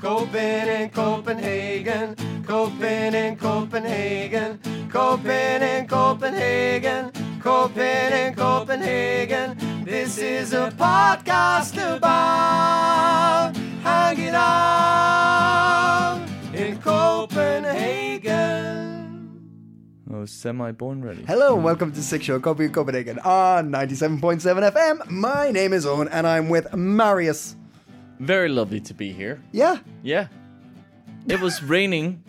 Coping in Copenhagen, Coping in Copenhagen, Coping in Copenhagen, Coping in Copenhagen. This is a podcast about hanging out in Copenhagen. Oh, semi-born ready. Hello and welcome to Six Show Copy Copenhagen on 97.7 FM. My name is Owen and I'm with Marius. Very lovely to be here. Yeah, Yeah. It was raining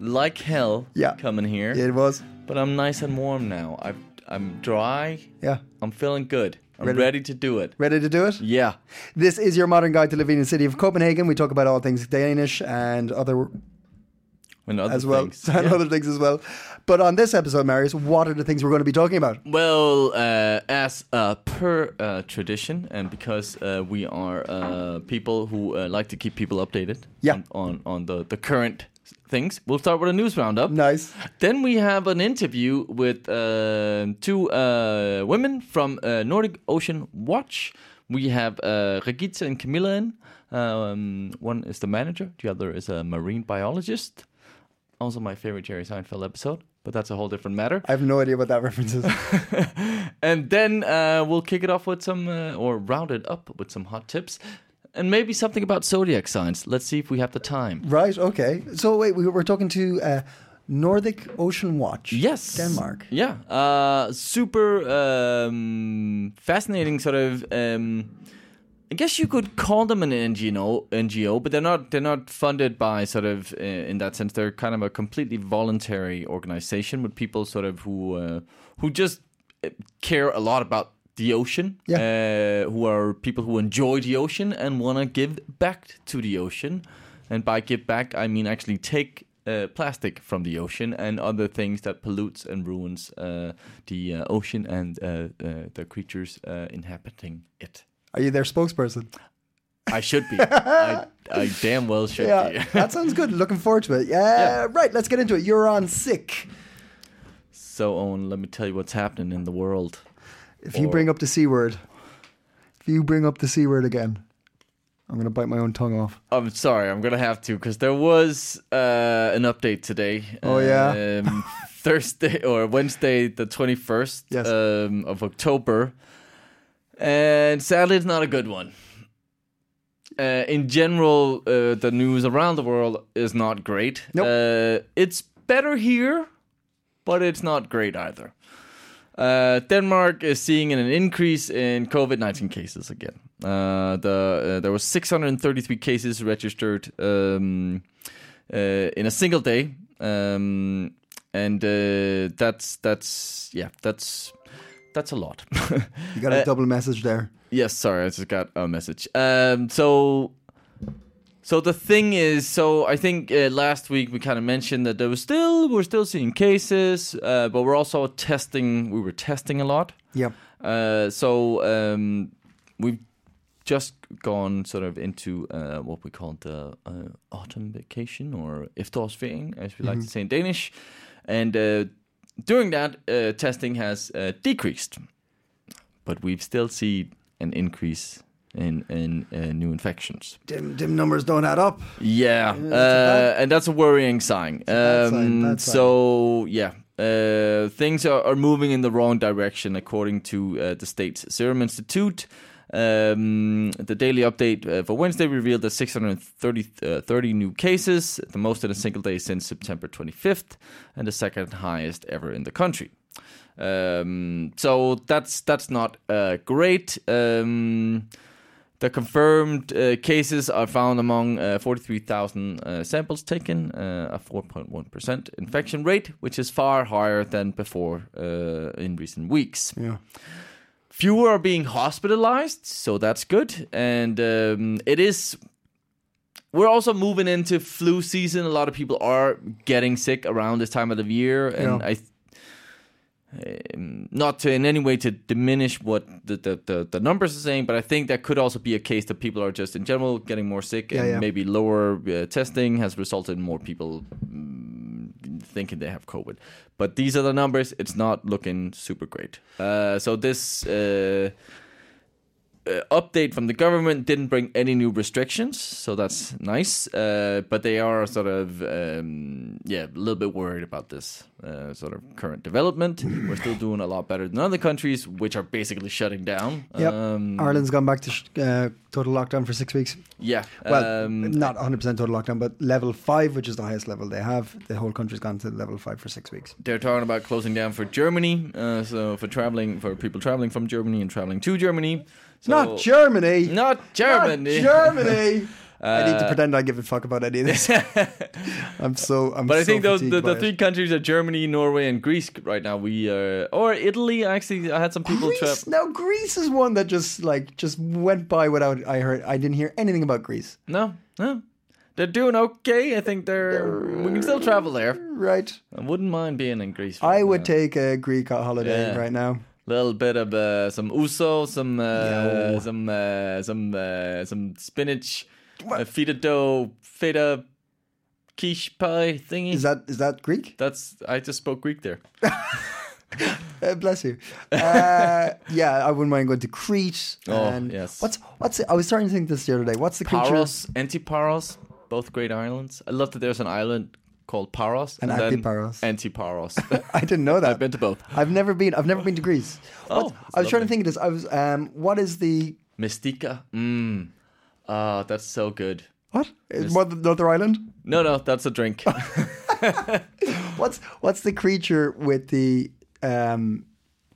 like hell Yeah. coming here. Yeah, it was. But I'm nice and warm now. I I'm dry. Yeah. I'm feeling good. I'm Ready- ready, to do it. Ready to do it? Yeah. This is your modern guide to living in the city of Copenhagen. We talk about all things Danish and other And other as well, things. and Yeah. other things as well. But on this episode, Marius, what are the things we're going to be talking about? Well, uh, as uh, per uh, tradition, and because uh, we are uh, people who uh, like to keep people updated Yeah. on, on, on the, the current things, we'll start with a news roundup. Nice. Then we have an interview with uh, two uh, women from uh, Nordic Ocean Watch. We have uh, Regitze and Camilla in. Um, one is the manager, the other is a marine biologist. Also, my favorite Jerry Seinfeld episode, but that's a whole different matter. I have no idea what that reference is. And then uh, we'll kick it off with some, uh, or round it up with some hot tips, and maybe something about zodiac signs. Let's see if we have the time. right, okay. So, wait, we were talking to uh, Nordic Ocean Watch. Yes, Denmark. Yeah, uh, super um, fascinating. Sort of. Um, I guess you could call them an NGO, NGO, but they're not. They're not funded by sort of uh, in that sense. They're kind of a completely voluntary organization with people sort of who uh, who just uh, care a lot about the ocean. Uh, who are people who enjoy the ocean and want to give back to the ocean. And by give back, I mean actually take uh, plastic from the ocean and other things that pollutes and ruins uh, the uh, ocean and uh, uh, the creatures uh, inhabiting it. Are you their spokesperson? I should be. I, I damn well should Yeah, be. that sounds good. Looking forward to it. Yeah, right. Let's get into it. You're on sick. so, Owen, let me tell you what's happening in the world. If you bring up the c word, if you bring up the c word again, I'm gonna bite my own tongue off. I'm sorry, I'm gonna have to because there was uh, an update today. Oh, yeah? um, Thursday or Wednesday, the 21st Yes. um, of October, and sadly, it's not a good one. Uh, in general, uh, the news around the world is not great. Nope. Uh, it's better here, but it's not great either. Uh, Denmark is seeing an increase in COVID nineteen cases again. Uh, the uh, there was 633 cases registered um, uh, in a single day, um, and uh, that's that's yeah that's that's a lot. You got a Uh, double message there. Yes, sorry, I just got a message. Um, so, so the thing is, so I think uh, last week we kind of mentioned that there was still we're still seeing cases, uh, but we're also testing. We were testing a lot. Yeah. Uh, so um, we've just gone sort of into uh, what we call the uh, autumn vacation or efterårsferien, as we like to say in Danish, and uh, during that uh, testing has uh, decreased, but we've still seen an increase in in uh, new infections. Dim, dim numbers don't add up. Yeah, uh, and that's a worrying sign. bad sign, bad sign. So yeah, uh, things are, are moving in the wrong direction according to uh, the state's Serum Institute. Um, the daily update uh, for Wednesday revealed that 630 uh, 30 new cases, the most in a single day since September 25th, and the second highest ever in the country. Um, so that's that's not uh, great. Um, The confirmed uh, cases are found among uh, 43,000 uh, samples taken, uh, a 4.1% infection rate, which is far higher than before uh, in recent weeks. Yeah. Fewer are being hospitalized, so that's good. And um, it is. We're also moving into flu season. A lot of people are getting sick around this time of the year, and Yeah. I. Um, not to in any way to diminish what the, the, the, the numbers are saying, but I think that could also be a case that people are just in general getting more sick, and Yeah, yeah. maybe lower uh, testing has resulted in more people mm, thinking they have COVID. But these are the numbers. It's not looking super great. Uh, so this uh, uh, update from the government didn't bring any new restrictions, so that's nice. Uh, but they are sort of, um, yeah, a little bit worried about this uh, sort of current development. We're still doing a lot better than other countries, which are basically shutting down. Yep. Um, Ireland's gone back to sh- uh, total lockdown for six weeks. Yeah. Well, um, not 100% total lockdown, but level five, which is the highest level they have. The whole country's gone to level five for six weeks. they're talking about closing down for Germany. Uh, so for traveling, for people traveling from Germany and traveling to Germany. So, Not Germany. Not Germany. Not Germany. I need to Uh, pretend I give a fuck about any of this. I'm so. I'm But I think those the, the three countries are Germany, Norway, and Greece right now. We uh, or Italy. Actually, I had some people Greece. tra- Now Greece is one that just like just went by without. I heard. I didn't hear anything about Greece. No, no, they're doing okay. I think they're. We can still travel there. Right. I wouldn't mind being in Greece. I right would now. take a Greek holiday Yeah. right now. Little bit of uh, some ouzo, some uh, some uh, some uh, some spinach, uh, feta dough, feta quiche pie thingy. Is that is that Greek? That's I just spoke Greek there. Uh, bless you. Uh, yeah, I wouldn't mind going to Crete. Oh, and yes. What's what's? It? I was starting to think this the other day. What's the creature? Paros, Antiparos, both great islands. I love that there's an island called Paros And then Antiparos. Antiparos. I didn't know that. I've been to both. I've never been. I've never been to Greece. Oh, What- it's I was trying to think of this. I was. Um, what is the Mystica. Mmm. Ah, that's so good. what? Is another island? No, no, that's a drink. What's what's the creature with the um,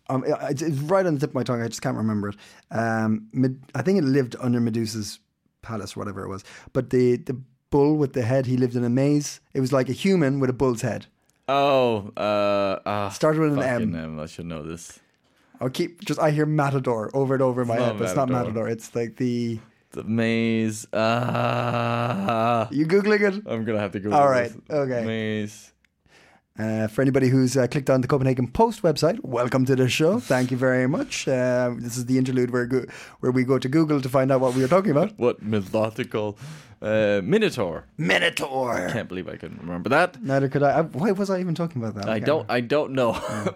um it's, it's right on the tip of my tongue. I just can't remember it. Um, I think it lived under Medusa's palace, whatever it was. But the the bull with the head, he lived in a maze. It was like a human with a bull's head. oh, uh, ah, Started with an M. M. I should know this. I'll keep just. I hear matador over and over in my head, but it's not Matador. It's like the. The maze. Ah, You googling it? I'm gonna have to go. All right, okay. Maze. Uh, for anybody who's uh, clicked on the Copenhagen Post website, welcome to the show. Thank you very much. Uh, this is the interlude where go- where we go to Google to find out what we are talking about. What mythological uh, minotaur? Minotaur. Can't believe I couldn't remember that. Neither could I. I. Why was I even talking about that? I can't don't. I don't know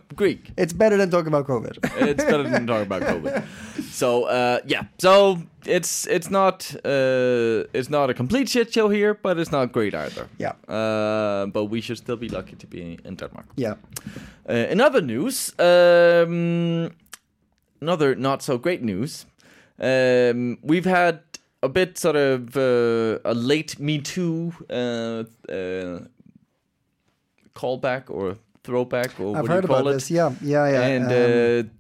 Greek. It's better than talking about COVID. It's better than talking about COVID. So uh, yeah, so it's it's not uh, it's not a complete shit show here, but it's not great either. Yeah. Uh, but we should still be lucky to be in Denmark. yeah. Uh, in other news, um, another not so great news. Um, we've had a bit sort of uh, a late Me Too uh, uh, callback or throwback or I've what heard do you call about it? this. Yeah. Yeah. Yeah. and um, uh,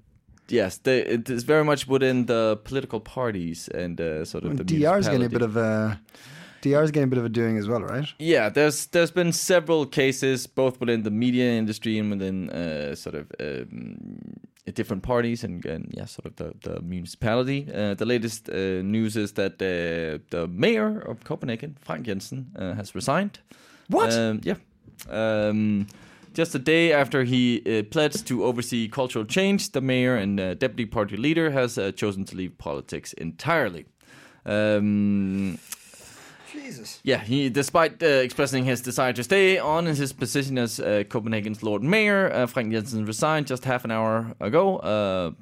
yes, the, it is very much within the political parties and uh, sort of the DR is getting a bit of a. DR is getting a bit of a doing as well, right? Yeah, there's there's been several cases both within the media industry and within uh, sort of um, different parties and, and yeah, sort of the the municipality. Uh, the latest uh, news is that uh, the mayor of Copenhagen, Frank Jensen, uh, has resigned. What? Um, yeah. Um, just a day after he uh, pledged to oversee cultural change, the mayor and uh, deputy party leader has uh, chosen to leave politics entirely. Um, Jesus. yeah, he, despite uh, expressing his desire to stay on in his position as uh, Copenhagen's Lord Mayor, uh, Frank Jensen resigned just half an hour ago. Uh,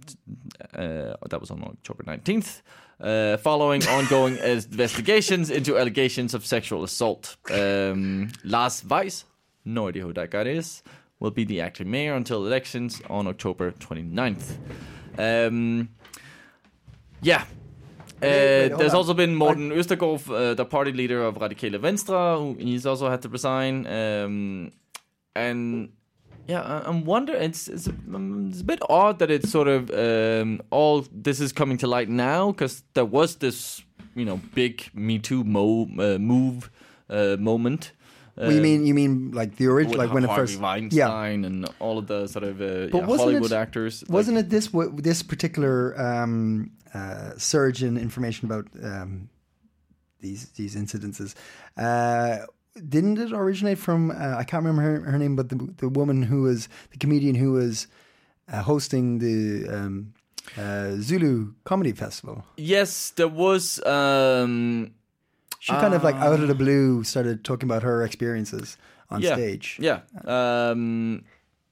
uh, that was on October 19th. Uh, following ongoing investigations into allegations of sexual assault. Um, Lars Weiss, no idea who that guy is, will be the acting mayor until elections on October 29th. Um, yeah. Uh, wait, there's on. also been Morten Østergaard, uh, the party leader of Radikale Venstre, who he's also had to resign. Um, and Yeah, I- I'm wondering. It's it's a, um, it's a bit odd that it's sort of um, all this is coming to light now because there was this you know big Me Too mo- uh, move uh, moment. Well, you mean you mean like the original, like when it Harvey first, Weinstein and all of the sort of uh, yeah, Hollywood it- actors. Wasn't it this this particular um, uh, surge in information about um, these these incidences? Uh, didn't it originate from? Uh, I can't remember her, her name, but the the woman who was the comedian who was uh, hosting the um, uh, Zulu Comedy Festival. Yes, there was. Um, She kind of like out of the blue started talking about her experiences on yeah, stage. Yeah. Um,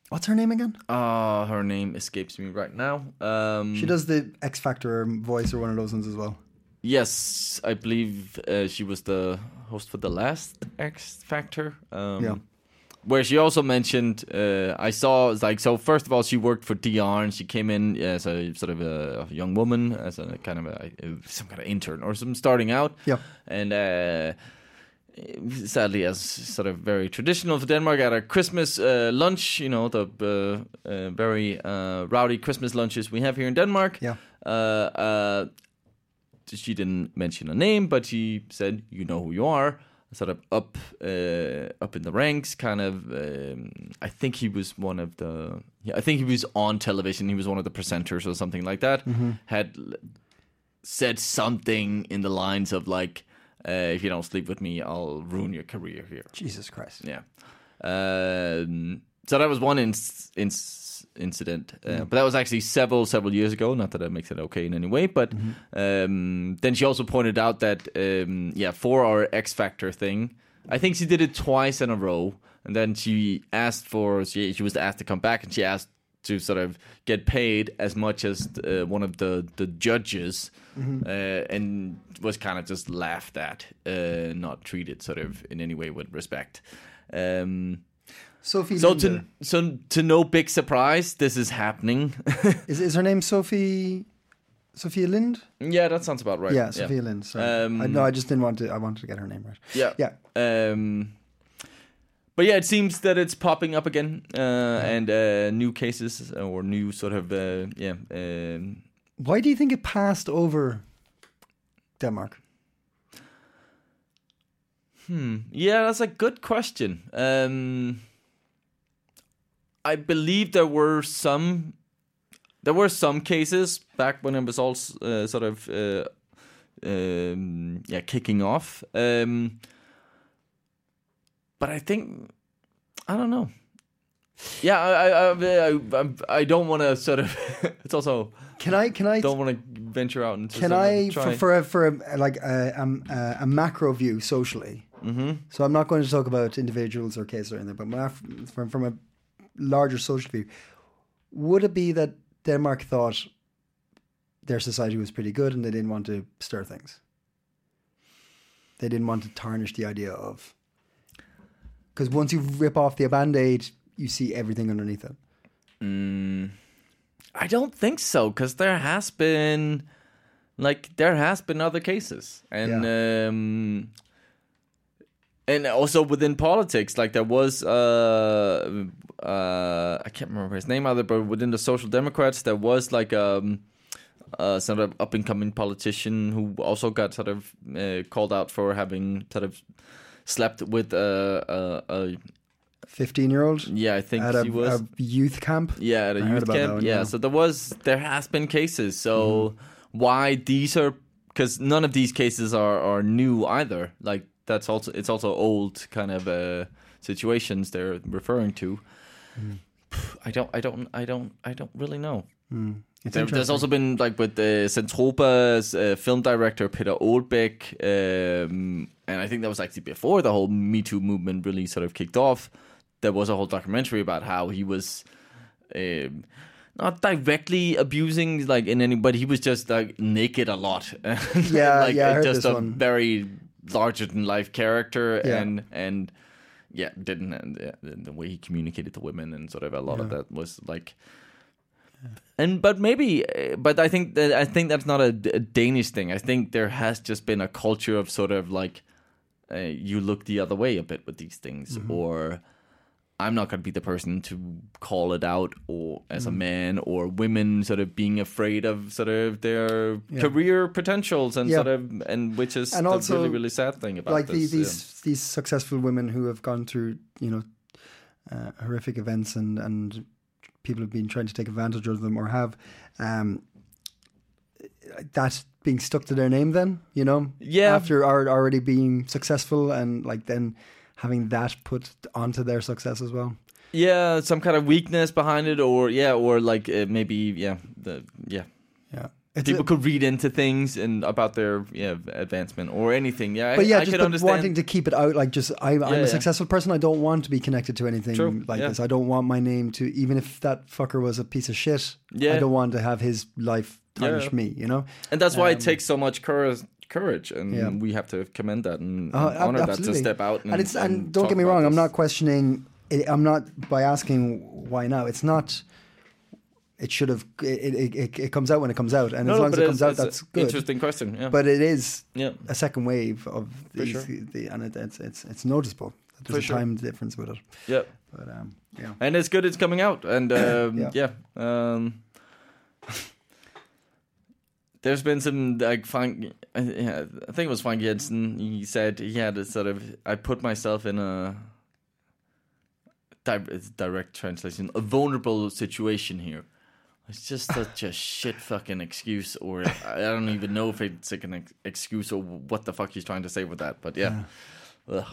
What's her name again? uh, her name escapes me right now. Um, She does the X Factor voice or one of those ones as well. Yes, I believe uh, she was the host for the last X Factor. Um, Yeah. Where she also mentioned, uh, I saw like so. First of all, she worked for DR, and she came in as a sort of a, a young woman, as a kind of a, some kind of intern or some starting out. Yeah. and uh, sadly, as sort of very traditional for Denmark, at a Christmas uh, lunch, you know, the uh, uh, very uh, rowdy Christmas lunches we have here in Denmark. Yeah. Uh, uh, she didn't mention a name, but she said, "You know who you are." Sort of up, uh, up in the ranks. Kind of. Um, I think he was one of the. Yeah, I think he was on television. He was one of the presenters or something like that. Had l- said something in the lines of like, uh, "If you don't sleep with me, I'll ruin your career here." Jesus Christ. Yeah. Um, so that was one ins- incident, uh, but that was actually several several years ago. Not that that makes it okay in any way, but um, then she also pointed out that um, yeah, for our X Factor thing, I think she did it twice in a row, and then she asked for she she was asked to come back, and she asked to sort of get paid as much as uh, one of the the judges, uh, and was kind of just laughed at, uh, not treated sort of in any way with respect. Um, Sophie. so Linder. to so to no big surprise, this is happening. Is, is her name Sophie? Sophia Lind? yeah, that sounds about right. Yeah, Sophia Lind. Sorry. Um, I, no, I just didn't want to. I wanted to get her name right. Yeah. Yeah. Um, but yeah, it seems that it's popping up again, uh, and uh, new cases or new sort of uh, yeah. Um, Why do you think it passed over Denmark? Hmm. yeah, that's a good question. Um, I believe there were some there were some cases back when it was all uh, sort of uh, um, yeah kicking off. Um, but I think I don't know. Yeah, I I I, I, I don't want to sort of. it's also Can I? Can I? don't want to venture out into. Can I, for, for a, for a, like a, um, a, a macro view socially? Mm-hmm. So I'm not going to talk about individuals or cases or anything, but from from a larger social view, would it be that Denmark thought their society was pretty good and they didn't want to stir things? They didn't want to tarnish the idea of because once you rip off the band-aid, you see everything underneath it. I don't think so because there has been, like, there has been other cases, and um, and also within politics, like there was, uh, uh, I can't remember his name either, but within the Social Democrats, there was like um, a sort of up and coming politician who also got sort of uh, called out for having sort of slept with a, a, a Fifteen-year-old yeah, I think at a, was a youth camp. yeah, at a I youth camp. one, yeah. yeah. So there was, there has been cases. So why these are? Because none of these cases are are new either. Like that's also it's also old kind of uh, situations they're referring to. Mm. I don't, I don't, I don't, I don't really know. It's There, there's also been like with the Zentropa's uh, film director Peter Aalbæk, um, and I think that was actually before the whole Me Too movement really sort of kicked off. There was a whole documentary about how he was um, not directly abusing like in any, but he was just like naked a lot. Yeah, like yeah, I uh, heard just this a one. very larger than life character, Yeah. and and yeah, didn't and yeah, the way he communicated to women and sort of a lot of that was like and but maybe uh, but i think that i think that's not a, a danish thing. I think there has just been a culture of sort of like uh, you look the other way a bit with these things or I'm not going to be the person to call it out, or as a man, or women sort of being afraid of sort of their career potentials, and Yeah. sort of, and which is And the also, really really sad thing about like the, this. these these successful women who have gone through you know uh, horrific events and and people have been trying to take advantage of them or have um, that being stuck to their name then you know Yeah. after already being successful and like then having that put onto their success as well yeah, some kind of weakness behind it, or yeah, or like uh, maybe yeah, the yeah. yeah it's People a- could read into things and about their yeah advancement or anything. Yeah, but yeah, I just understand. wanting to keep it out, like just I, I'm Yeah, a yeah. successful person. I don't want to be connected to anything True, like this. I don't want my name to, even if that fucker was a piece of shit. Yeah. I don't want to have his life tarnish me. You know, And that's why it takes so much courage, courage, and Yeah. we have to commend that and, Uh, and honor that to step out. And, and it's and, don't get me wrong. I'm not questioning. It, I'm not by asking why now. It's not. It should have. It, it, it, it comes out when it comes out, and No, as no, long as it comes out, that's good. Interesting question. Yeah, But it is yeah, a second wave of these, sure. the, and it, it's it's it's noticeable. There's For a sure. time difference with it. yeah. But um, yeah. And it's good it's coming out. And um, Yeah. yeah, um, there's been some like Frank. I think it was Frank Jensen. He said he had a sort of. I put myself in a di- direct translation, a vulnerable situation here. It's just such a shit fucking excuse, or I don't even know if it's like an ex- excuse or what the fuck he's trying to say with that. But yeah, Ugh.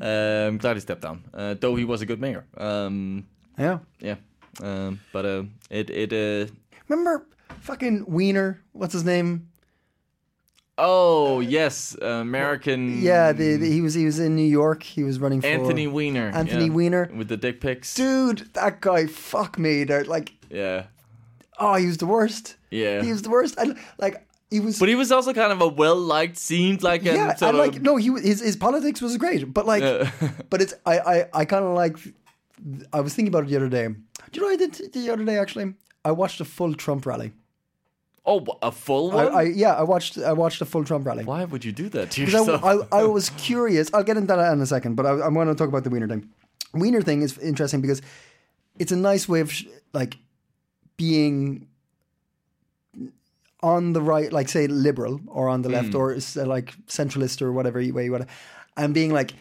Uh, I'm glad he stepped down. Uh, though he was a good mayor. Um, Yeah. yeah, um, but uh, it it uh, Remember fucking Weiner? What's his name? oh yes, uh, American. Yeah, the, the- he was he was in New York. He was running for Anthony Weiner. Anthony yeah, Weiner. with the dick pics. Dude, that guy, fuck me. They're like, Yeah, oh, he was the worst. yeah. He was the worst. And like, he was. but he was also kind of a well liked, seemed like a yeah, and of, like no, he his his politics was great, but like, Yeah. but it's I I I kind of like. I was thinking about it the other day. Do you know what I did the other day? Actually, I watched a full Trump rally. oh a full I, one. I yeah, I watched I watched a full Trump rally. Why would you do that to Because I. I, I was curious. I'll get into that in a second, but I, I'm going to talk about the Weiner thing. Weiner thing is interesting because it's a nice way of sh- like being on the right, like say liberal, or on the left, or uh, like centralist, or whatever you- way you want and being like,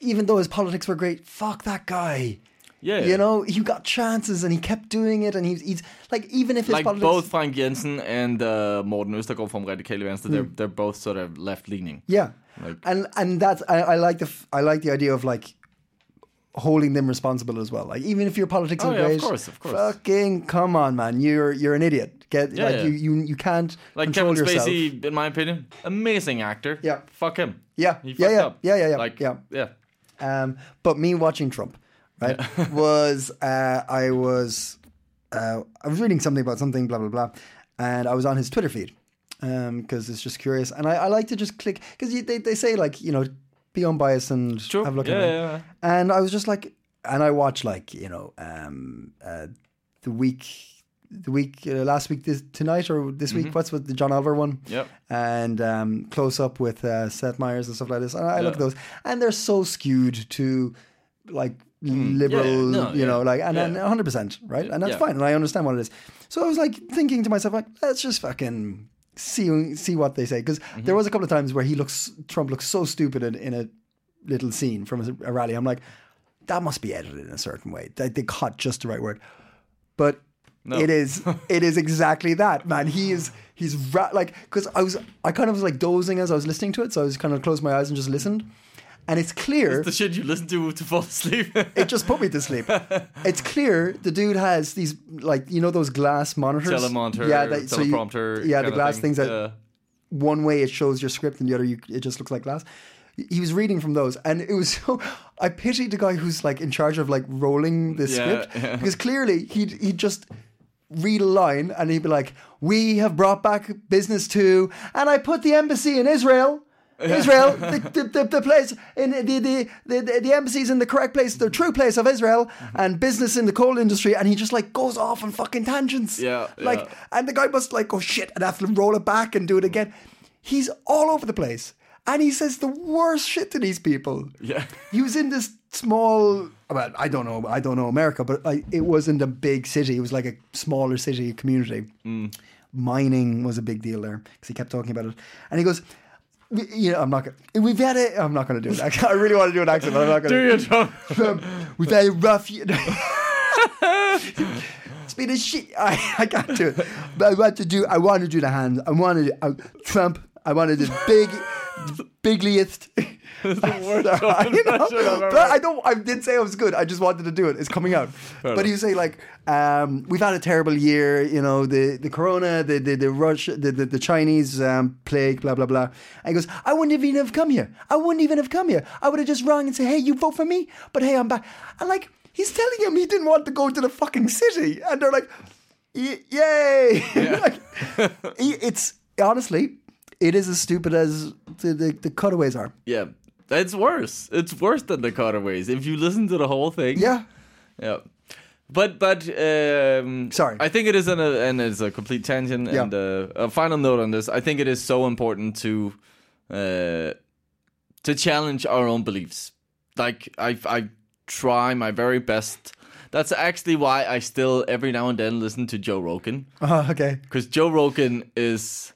even though his politics were great, fuck that guy. Yeah, You know, he got chances and he kept doing it, and he's, he's like, even if his like politics, both Frank Jensen and uh, Morten Østergaard from Radikale Venstre, they're they're both sort of left leaning. Yeah, Like- and and that's I, I like the f- I like the idea of like holding them responsible as well. Like even if your politics Oh, yeah, of course, of course. fucking come on, man, you're you're an idiot. Get Yeah, like yeah. you you you can't Like control Kevin yourself. Spacey, in my opinion, amazing actor. Yeah. fuck him. Yeah, he yeah, fucked yeah, up. yeah, yeah, yeah, Like, yeah. yeah. Um, but me watching Trump, right, was uh, I was uh, I was reading something about something, blah blah blah, and I was on his Twitter feed because it's just curious, and I, I like to just click because they they say like you know be unbiased and Sure. have a look yeah, at it. yeah, yeah. and I was just like, and I watched like you know um, uh, the week, the week uh, last week this tonight or this week. What's with the John Oliver one? Mm-hmm. Yep. And um, close up with uh, Seth Meyers and stuff like this. And I look at those, and they're so skewed to like liberal, Mm. Yeah, no, you yeah. know, like and Yeah. and 100 percent right, and that's Yeah. fine, and I understand what it is. So I was like thinking to myself, like, let's just fucking see see what they say because Mm-hmm. there was a couple of times where he looks Trump looks so stupid in, in a little scene from a, a rally. I'm like, that must be edited in a certain way. They, they caught just the right word, but No. it is it is exactly that man. He is he's ra- like because I was I kind of was like dozing as I was listening to it, so I was kind of closed my eyes and just listened, and it's clear. The shit you listen to to fall asleep. it just put me to sleep. It's clear the dude has these like you know those glass monitors. Telemonter, yeah, that, so you- yeah, the glass thing. things that Yeah. one way it shows your script and the other you, it just looks like glass. He was reading from those, and it was so. I pitied the guy who's like in charge of like rolling the Yeah, script yeah. because clearly he'd he'd just read a line and he'd be like, "We have brought back business to," and I put the embassy in Israel. Israel, the, the, the, the place in the, the the the embassy's in the correct place, the true place of Israel, Mm-hmm. and business in the coal industry, and he just like goes off on fucking tangents. Yeah, like, yeah. and the guy must like go shit and have to roll it back and do it again. He's all over the place, and he says the worst shit to these people. Yeah. He was in this small. Well, I don't know. I don't know America, but I, it wasn't a big city. It was like a smaller city community. Mining was a big deal there because he kept talking about it, and he goes. "We- You know, I'm not gonna. We've had it. I'm not gonna do an accent. I really want to do an accent, but I'm not gonna. Do you, Trump? Um, we've had a rough year. it's been a shit. I, I can't do it. But I want to do. I want to do the hands. I want to do uh, Trump. I want to do big, bigliest. you know, but I don't. I did say it was good. I just wanted to do it. It's coming out. but you say like, um, we've had a terrible year. You know, the the corona, the the the Russia, the the, the Chinese um, plague, blah blah blah. And he goes, I wouldn't have even have come here. I wouldn't even have come here. I would have just rung and say, hey, you vote for me. But hey, I'm back. And like, he's telling him he didn't want to go to the fucking city, and they're like, "Y- yay! like, he- it's honestly. It is as stupid as the, the, the cutaways are. Yeah. It's worse. It's worse than the cutaways. If you listen to the whole thing. Yeah. Yeah. But but um, Sorry. I think it is an, a and it's a complete tangent. Yeah. And uh, a final note on this: I think it is so important to uh, to challenge our own beliefs. Like I I try my very best. That's actually why I still every now and then listen to Joe Rogan Oh, okay. because Joe Rogan is.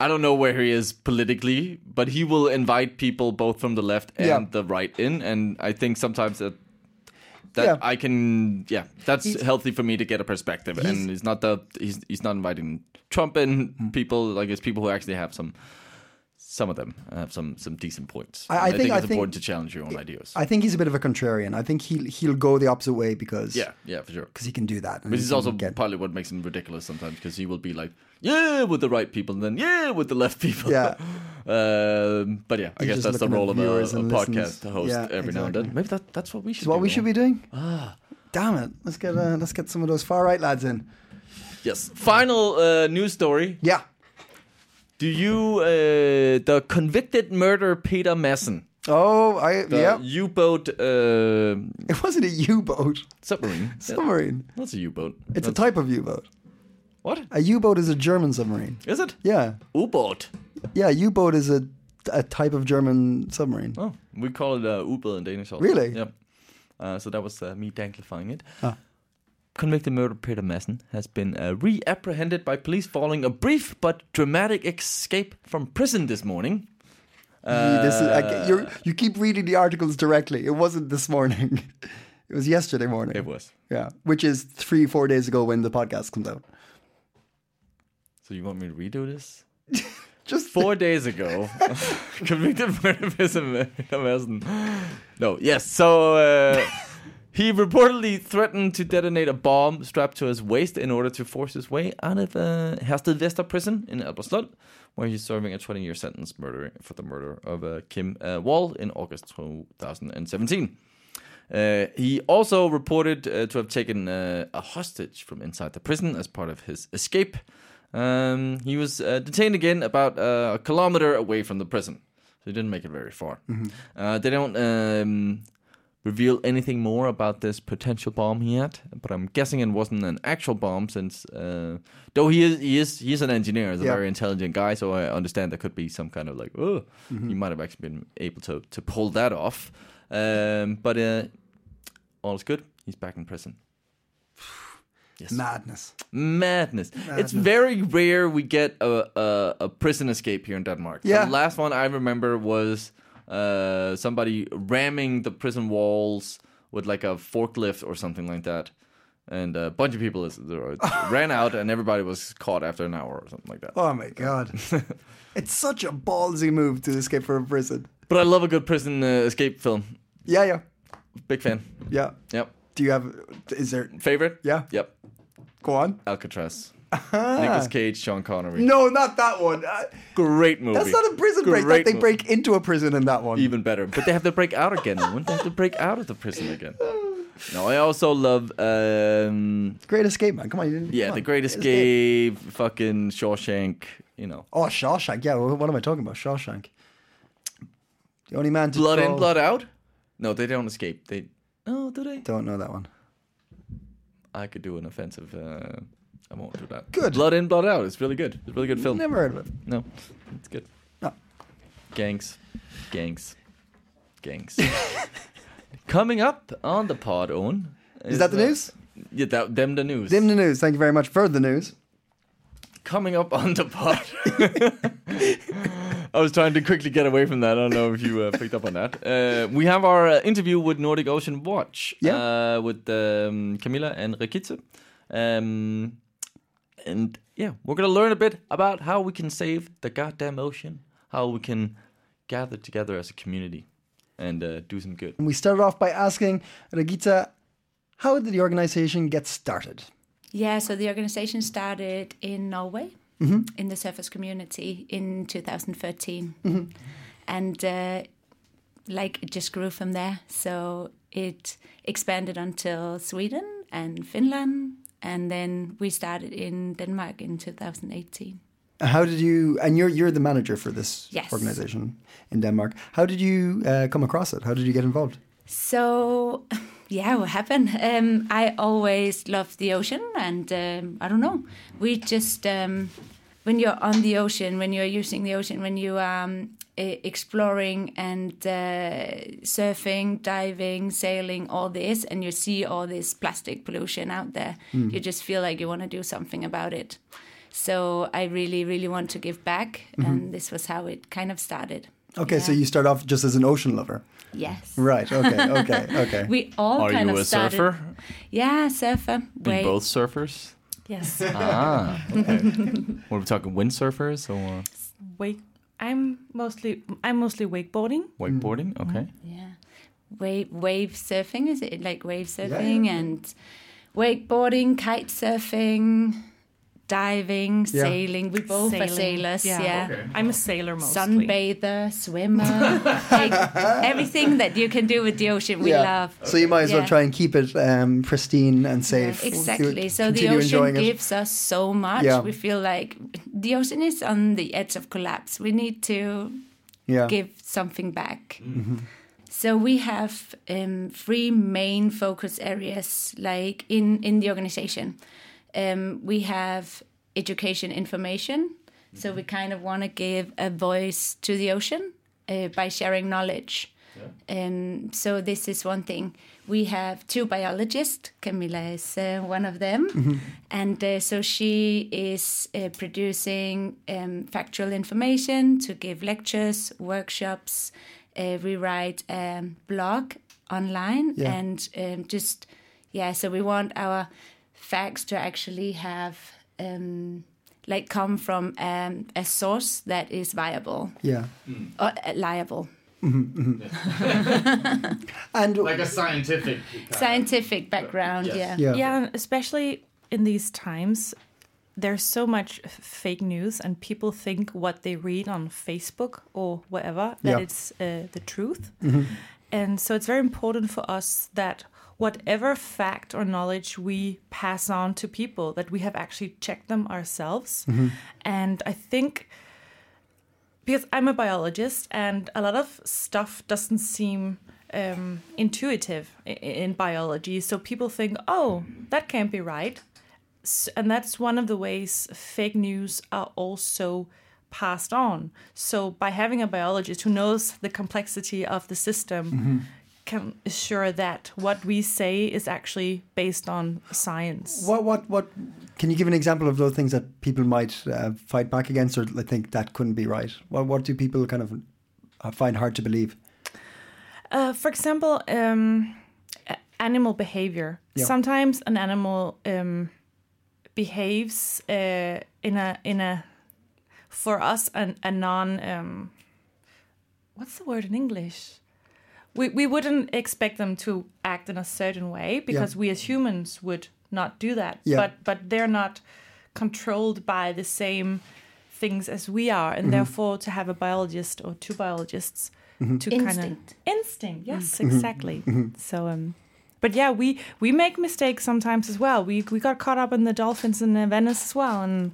I don't know where he is politically, but he will invite people both from the left and Yeah. the right in, and I think sometimes that that Yeah. I can, yeah, that's He's- healthy for me to get a perspective. He's- and he's not the he's he's not inviting Trump in mm-hmm. people like it's people who actually have some. Some of them have some some decent points. I- I think- I it's think- important to challenge your own ideas. I think he's a bit of a contrarian. I think he'll he'll go the opposite way because yeah, yeah, for sure. because he can do that. Which is also get- partly what makes him ridiculous sometimes because he will be like, yeah, with the right people, and then yeah, with the left people. Yeah. um, but yeah, I He's guess that's the role of a, a podcast host Yeah, every now and then. Maybe that, that's what we should. Is what we should be doing. Ah, damn it! Let's get uh, let's get some of those far right lads in. Yes. Final uh, news story. Yeah. Do you uh, the convicted murderer Peter Madsen, Oh, I the yeah. U-boat uh, It wasn't a U-boat. submarine? Submarine. That's a U-boat. It's a type of U-boat. What A U-boat is a German submarine. is it? Yeah. U-boat. Yeah, U-boat is a a type of German submarine. Oh, we call it uh, U-boat in Danish also. Really? Yep. Uh, so that was uh, me danglifying it. Ah. Convicted murderer Peter Madsen has been uh, re-apprehended by police following a brief but dramatic escape from prison this morning. Yeah, this is, I, Uh, you're, you keep reading the articles directly. It wasn't this morning. it was yesterday morning. It was. Yeah, which is three, four days ago when the podcast comes out. So you want me to redo this? Just Four days ago, convicted murder Peter Madsen. No, yes. So uh, he reportedly threatened to detonate a bomb strapped to his waist in order to force his way out of uh, Herstedvester prison in Albertslund, where he's serving a 20-year sentence murder for the murder of uh, Kim uh, Wall in August 2017. Uh, he also reported uh, to have taken uh, a hostage from inside the prison as part of his escape. Um, he was uh, detained again about uh, a kilometer away from the prison, so he didn't make it very far. Uh, they don't um, reveal anything more about this potential bomb he had, but I'm guessing it wasn't an actual bomb, since uh, though he is he is he's an engineer, he's a Yeah. very intelligent guy, so I understand there could be some kind of like, oh, he might have actually been able to to pull that off. Um, but uh, all is good. He's back in prison. Yes. madness. Madness. It's very rare we get a, a, a prison escape here in Denmark. Yeah. The last one I remember was uh, somebody ramming the prison walls with like a forklift or something like that. And a bunch of people is, ran out and everybody was caught after an hour or something like that. Oh my god. it's such a ballsy move to escape from a prison. But I love a good prison uh, escape film. Yeah, yeah, Big fan. yeah. Yep. Do you have? Is there? Favorite? Yeah. Yep. Go on. Alcatraz. Nicolas Cage, Sean Connery. No, not that one. Uh, Great movie. that's not a prison break. That they mo- break into a prison in that one. even better. But they have to break out again. Wouldn't they have to break out of the prison again? No, I also love um Great Escape, man. Come on. You didn't, yeah, come The on. Great Escape, fucking Shawshank, you know. Oh, Shawshank. Yeah. What, what am I talking about? Shawshank. The only man to Blood in, crawl- blood out? No, they don't escape. They Oh, do they? Don't know that one. I could do an offensive uh I won't do that. Good. Blood in, blood out. It's really good. It's a really good film. Never heard of it. No. It's good. No. gangs, gangs, gangs. Coming up on the pod, Owen. Is that the news? Yeah, that, them the news. Dim the news. Thank you very much for the news. Coming up on the pod. I was trying to quickly get away from that. I don't know if you uh, picked up on that. Uh, we have our uh, interview with Nordic Ocean Watch. Yeah. Uh, with um, Camilla and Regitze. Um, and yeah, we're going to learn a bit about how we can save the goddamn ocean, how we can gather together as a community and uh, do some good. And we started off by asking Regitze, how did the organization get started? Yeah, so the organization started in Norway in the surface community in 2013. And uh, like it just grew from there. So it expanded until Sweden and Finland. And then we started in Denmark in 2018. How did you? And you're you're the manager for this Yes. organization in Denmark. How did you uh, come across it? How did you get involved? So, yeah, what happened? Um, I always loved the ocean, and um, I don't know. We just um, when you're on the ocean, when you're using the ocean, when you are um, exploring and uh, surfing, diving, sailing, all this, and you see all this plastic pollution out there, you just feel like you want to do something about it. So I really, really want to give back, and this was how it kind of started. Okay, so you start off just as an ocean lover, Yes. right? Okay, okay, okay. We all Are kind you of a started. surfer? Yeah, surfer. Are Wait. both surfers? Yes. ah, okay. What are we talking? Windsurfers or Wake. I'm mostly I'm mostly wakeboarding. wakeboarding? Mm. Okay. Mm. Yeah. Wave wave surfing is it like wave surfing and wakeboarding, kite surfing, diving, Yeah. sailing. We both are sailors. Yeah. I'm a sailor mostly. Sunbather, swimmer, like everything that you can do with the ocean, we love. So you might as well try and keep it um, pristine and Yeah, safe. exactly. So the ocean enjoying it. gives us so much. Yeah. We feel like the ocean is on the edge of collapse. We need to Yeah. give something back. So we have um, three main focus areas, like in in the organization. Um, we have education information. So we kind of want to give a voice to the ocean uh, by sharing knowledge. Um, so this is one thing. We have two biologists. Camilla is uh, one of them, and uh, so she is uh, producing um, factual information to give lectures, workshops. Uh, we write a blog online, Yeah. and um, just yeah. So we want our facts to actually have um, like come from um, a source that is viable Yeah. or uh, liable. And like a scientific. scientific background. Yeah. yeah. Yeah, especially in these times, there's so much fake news, and people think what they read on Facebook or whatever that Yeah. it's uh, the truth. And so it's very important for us that whatever fact or knowledge we pass on to people, that we have actually checked them ourselves. And I think because I'm a biologist and a lot of stuff doesn't seem um, intuitive in biology. So people think, oh, that can't be right. And that's one of the ways fake news are also passed on. So by having a biologist who knows the complexity of the system, can assure that what we say is actually based on science. What what what? Can you give an example of those things that people might uh, fight back against, or think that couldn't be right? What what do people kind of uh, find hard to believe? Uh, for example, um, animal behavior. Yeah. Sometimes an animal um, behaves uh, in a in a for us an, a non um, what's the word in English? We we wouldn't expect them to act in a certain way because we as humans would not do that. Yeah. But but they're not controlled by the same things as we are, and mm-hmm. therefore to have a biologist or two biologists mm-hmm. to kind of Instinct. instinct. Yes, mm-hmm. exactly. So um. But yeah, we, we make mistakes sometimes as well. We we got caught up in the dolphins in Venice as well, and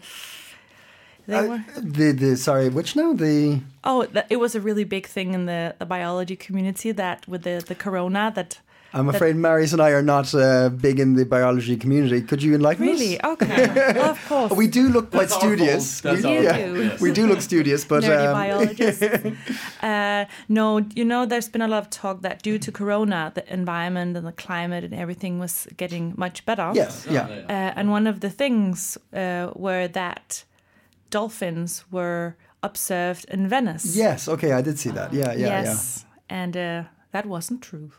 they Uh, were the the sorry, which now the Oh, th- it was a really big thing in the, the biology community that with the, the corona that I'm afraid Marius and I are not uh, big in the biology community. Could you enlighten Really? us? Okay. well, of course. We do look quite That's studious. we, our yeah. Yes. we do look studious, but nerdy um, biologists. uh, no, you know, there's been a lot of talk that due to Corona, the environment and the climate and everything was getting much better. yes, yeah. Uh, and one of the things uh, were that dolphins were observed in Venice. Yes, okay, I did see that. Yeah, yeah, yes. And uh, that wasn't true.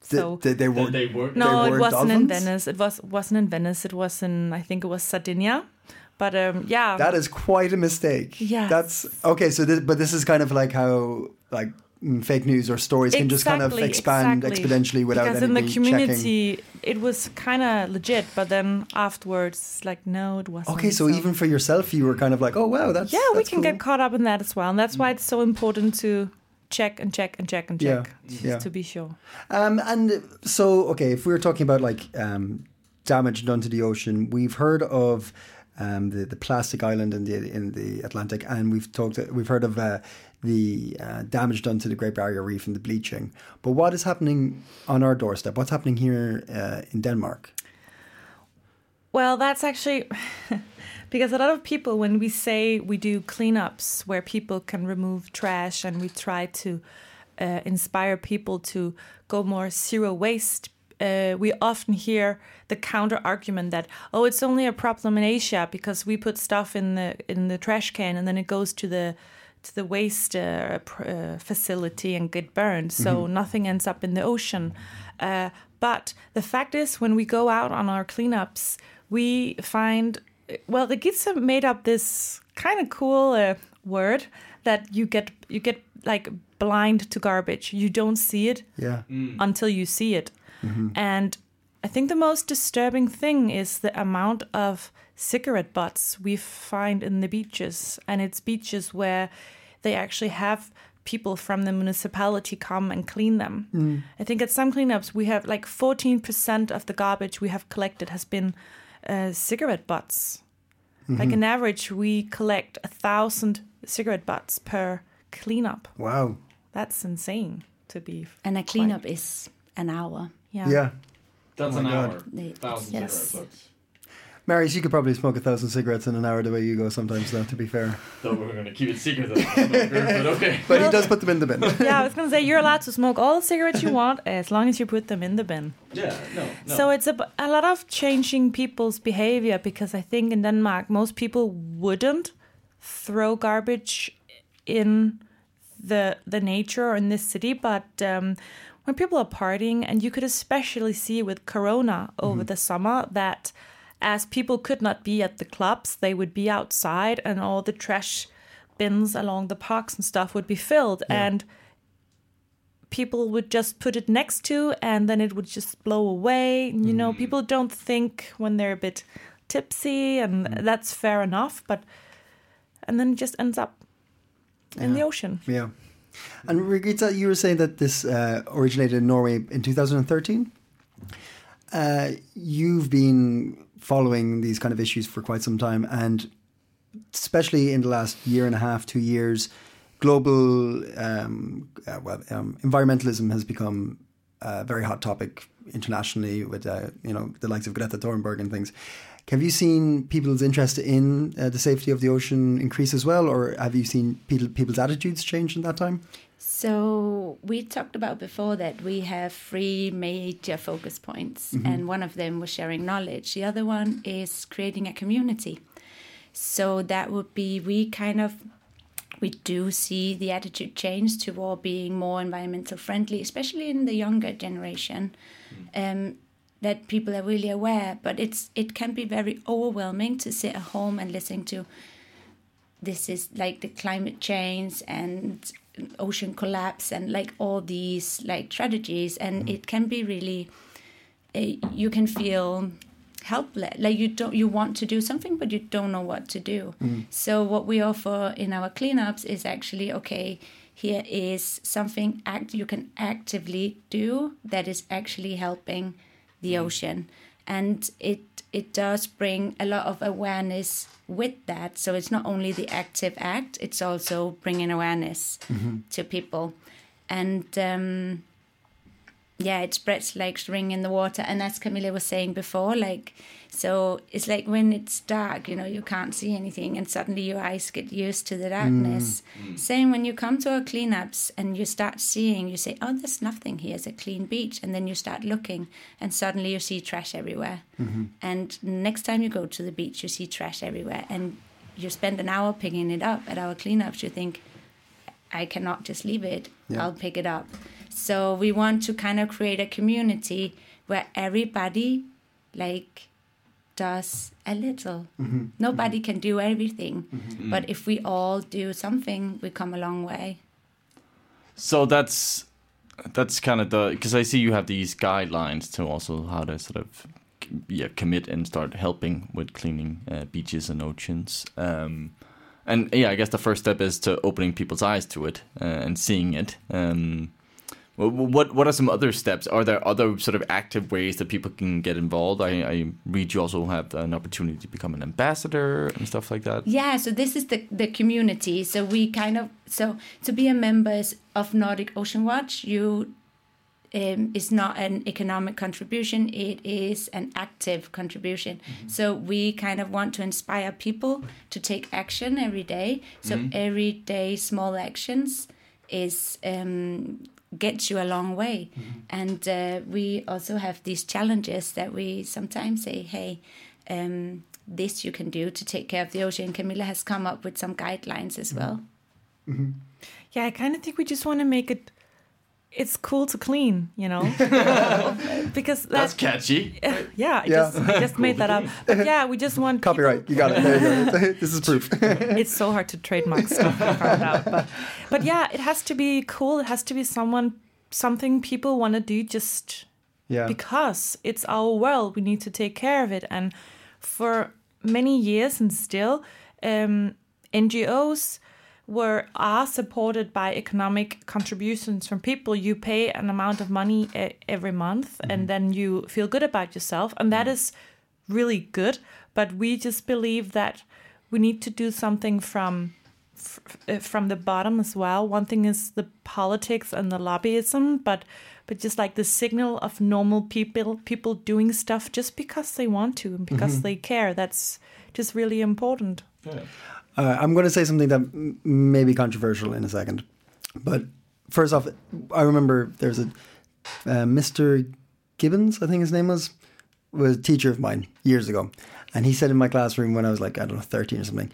So Did, did they were They were. no, they it wasn't in? Venice. It was wasn't in Venice. It was in I think it was Sardinia. But um, yeah, That is quite a mistake. Yeah, That's okay. So, this, but this is kind of like how like fake news or stories can just kind of expand exactly. exponentially without because in the anybody checking. community it was kind of legit but then afterwards like no it wasn't Okay, so even for yourself, you were kind of like, oh wow, that's yeah we can cool. get caught up in that as well and that's why it's so important to check and check and check and Yeah, check just yeah. to be sure Um, and so, okay, if we were talking about like um, damage done to the ocean, we've heard of um, the the plastic island in the in the Atlantic, and we've talked, we've heard of uh, the uh, damage done to the Great Barrier Reef and the bleaching. But what is happening on our doorstep? What's happening here uh, in Denmark? well that's actually because a lot of people when we say we do cleanups where people can remove trash and we try to uh, inspire people to go more zero waste uh, we often hear the counter argument that oh it's only a problem in asia because we put stuff in the in the trash can and then it goes to the to the waste uh, pr- uh, facility and get burned so nothing ends up in the ocean. Uh, but the fact is when we go out on our cleanups we find well the kids have made up this kind of cool uh, word that you get you get like blind to garbage. You don't see it Yeah, until you see it. And I think the most disturbing thing is the amount of cigarette butts we find in the beaches. And it's beaches where they actually have people from the municipality come and clean them. I think at some cleanups we have like 14% of the garbage we have collected has been uh, cigarette butts. Like an average, we collect a thousand cigarette butts per cleanup. wow, That's insane to be. And a cleanup is an hour. Yeah. yeah. That's Oh an my God. hour. They- Thousand yes. cigarette butts. Marius, you could probably smoke a thousand cigarettes in an hour the way you go sometimes. Now, to be fair, Thought we're gonna keep it secret, though, but okay. but he does put them in the bin. yeah, I was gonna say you're allowed to smoke all the cigarettes you want as long as you put them in the bin. Yeah, no, no. So it's a, a lot of changing people's behavior because I think in Denmark most people wouldn't throw garbage in the the nature or in this city, but um, when people are partying, and you could especially see with Corona over mm-hmm. the summer that as people could not be at the clubs, they would be outside, and all the trash bins along the parks and stuff would be filled, and people would just put it next to and then it would just blow away. You know, mm. people don't think when they're a bit tipsy and mm. that's fair enough, but and then it just ends up in the ocean. Yeah. And Regitze, you were saying that this uh, originated in Norway in 2013. Uh, you've been following these kind of issues for quite some time, and especially in the last year and a half, two years, global um, uh, well, um, environmentalism has become a very hot topic internationally with uh, you know the likes of Greta Thunberg and things. Have you seen people's interest in uh, the safety of the ocean increase as well, or have you seen people, people's attitudes change in that time? So we talked about before that we have three major focus points, and one of them was sharing knowledge. The other one is creating a community. So that would be we kind of we do see the attitude change toward being more environmental friendly, especially in the younger generation. Um, that people are really aware, but it's it can be very overwhelming to sit at home and listen to this is like the climate change and ocean collapse and like all these like strategies. And it can be really uh, you can feel helpless like you don't you want to do something but you don't know what to do. So what we offer in our cleanups is actually okay here is something act you can actively do that is actually helping the ocean. And it it does bring a lot of awareness with that. So it's not only the active act it's also bringing awareness to people. And um, yeah, it spreads like string in the water. And as Camilla was saying before, like, so it's like when it's dark, you know, you can't see anything, and suddenly your eyes get used to the darkness. Mm. Mm. Same when you come to our cleanups and you start seeing, you say, oh, there's nothing here, it's a clean beach. And then you start looking, and suddenly you see trash everywhere. Mm-hmm. And next time you go to the beach, you see trash everywhere. And you spend an hour picking it up at our cleanups, you think, I cannot just leave it. Yeah. I'll pick it up. So we want to kind of create a community where everybody like does a little. Nobody can do everything, but if we all do something, we come a long way. So that's that's kind of the because I see you have these guidelines to also how to sort of yeah commit and start helping with cleaning uh, beaches and oceans. Um, and yeah, I guess the first step is to opening people's eyes to it uh, and seeing it. Um, wh- wh- what what are some other steps? Are there other sort of active ways that people can get involved? I, I read you also have an opportunity to become an ambassador and stuff like that. Yeah, so this is the the community. So we kind of so to be a member of Nordic Ocean Watch, you um, is not an economic contribution; it is an active contribution. So we kind of want to inspire people to take action every day. So every day, small actions is um, gets you a long way. And uh, we also have these challenges that we sometimes say, hey. Um, this you can do to take care of the ocean. Camilla has come up with some guidelines as well. Yeah, I kind of think we just want to make it. It's cool to clean, you know, because That's that's catchy. yeah. I Yeah. just I just made that up. But yeah, we just want people- Copyright. You got it. There you go. this is proof. it's so hard to trademark stuff I found out. But but yeah, it has to be cool. It has to be someone something people want to do just yeah. because it's our world. We need to take care of it. And for many years and still, um, NGOs were are supported by economic contributions from people. You pay an amount of money every month, and mm-hmm. then you feel good about yourself, and that mm-hmm. is really good. But we just believe that we need to do something from from the bottom as well. One thing is the politics and the lobbyism, but but just like the signal of normal people people doing stuff just because they want to and because mm-hmm. they care. That's just really important. Uh, I'm going to say something that m- may be controversial in a second, but first off, I remember there's a uh, Mr. Gibbons, I think his name was, was a teacher of mine years ago, and he said in my classroom when I was like I don't know 13 or something,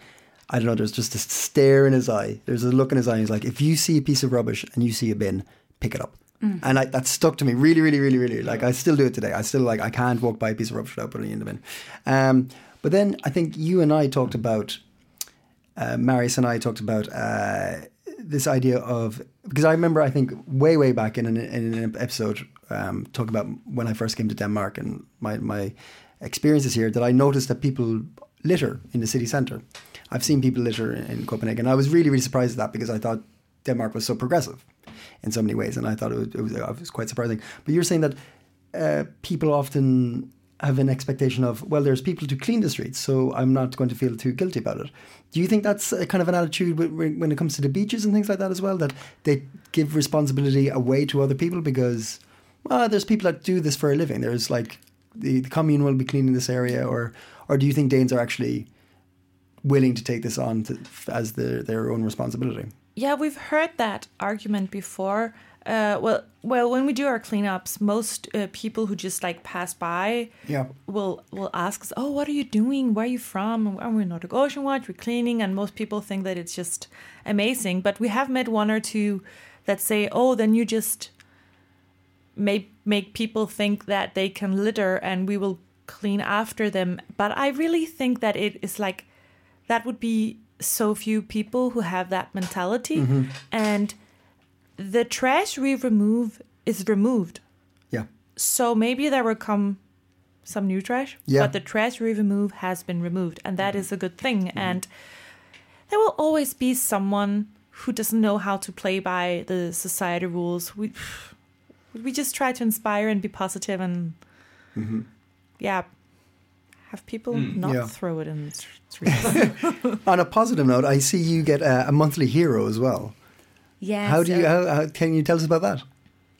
I don't know, there's just a stare in his eye. There's a look in his eye. He's like, if you see a piece of rubbish and you see a bin, pick it up. And I, that stuck to me really, really, really, really. Like I still do it today. I still like I can't walk by a piece of rubbish without putting it in the bin. Um, but then I think you and I talked about uh, Marius and I talked about uh, this idea of because I remember I think way way back in an, in an episode um, talking about when I first came to Denmark and my my experiences here that I noticed that people litter in the city centre. I've seen people litter in, in Copenhagen. I was really really surprised at that because I thought Denmark was so progressive in so many ways, and I thought it was, it was, it was quite surprising. But you're saying that uh, people often have an expectation of well, there's people to clean the streets, so I'm not going to feel too guilty about it. Do you think that's a kind of an attitude wh- wh- when it comes to the beaches and things like that as well? That they give responsibility away to other people because well, there's people that do this for a living. There's like the, the commune will be cleaning this area, or or do you think Danes are actually willing to take this on to, as their their own responsibility? Yeah, we've heard that argument before. Uh, well, well, when we do our cleanups, most uh, people who just like pass by Yeah. will will ask us, "Oh, what are you doing? Where are you from?" And we're not Nordic Ocean Watch. We're cleaning, and most people think that it's just amazing. But we have met one or two that say, "Oh, then you just make make people think that they can litter, and we will clean after them." But I really think that it is like that would be so few people who have that mentality, and the trash we remove is removed. Yeah. So maybe there will come some new trash, Yeah. but the trash we remove has been removed, and that is a good thing. Mm-hmm. And there will always be someone who doesn't know how to play by the society rules. We we just try to inspire and be positive and mm-hmm. yeah, have people mm. not Yeah. throw it in the streets. On a positive note, I see you get a, a monthly hero as well. Yeah. How do you? How, how can you tell us about that?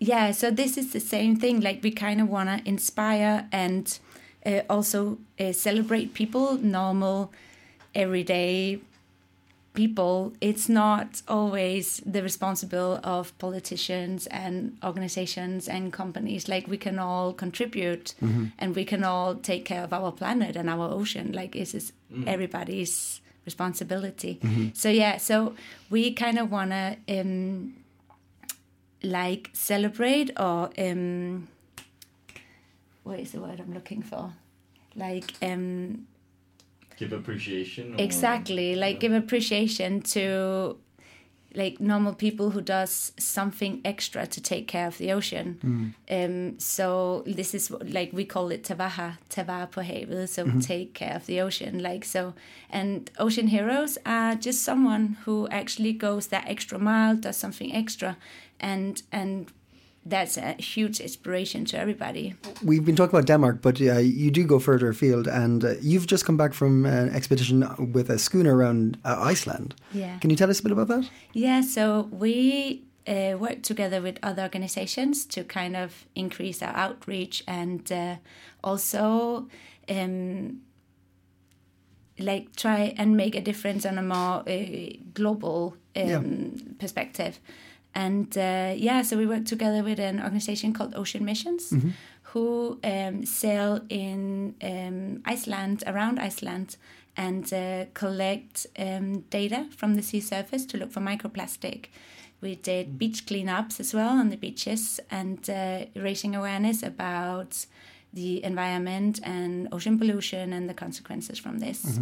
yeah, so this is the same thing. Like we kind of want to inspire and uh, also uh, celebrate people, normal, everyday people. It's not always the responsible of politicians and organizations and companies. Like we can all contribute and we can all take care of our planet and our ocean. Like this is everybody's responsibility. So yeah, so we kind of want to um, like celebrate or um, what is the word I'm looking for? Like um, Give appreciation. exactly like give appreciation to like normal people who does something extra to take care of the ocean. Um so this is like we call it tavaha tava på havet so take care of the ocean like so and ocean heroes are just someone who actually goes that extra mile does something extra and and that's a huge inspiration to everybody We've been talking about Denmark, but uh, you do go further afield, and uh, you've just come back from an expedition with a schooner around uh, Iceland. Yeah. Can you tell us a bit about that? Yeah, so we uh, work together with other organizations to kind of increase our outreach and uh, also um, like try and make a difference on a more uh, global um, Yeah. perspective. And uh, yeah, so we work together with an organization called Ocean Missions, who um, sail in um, Iceland, around Iceland, and uh, collect um, data from the sea surface to look for microplastic. We did beach cleanups as well on the beaches and uh, raising awareness about the environment and ocean pollution and the consequences from this.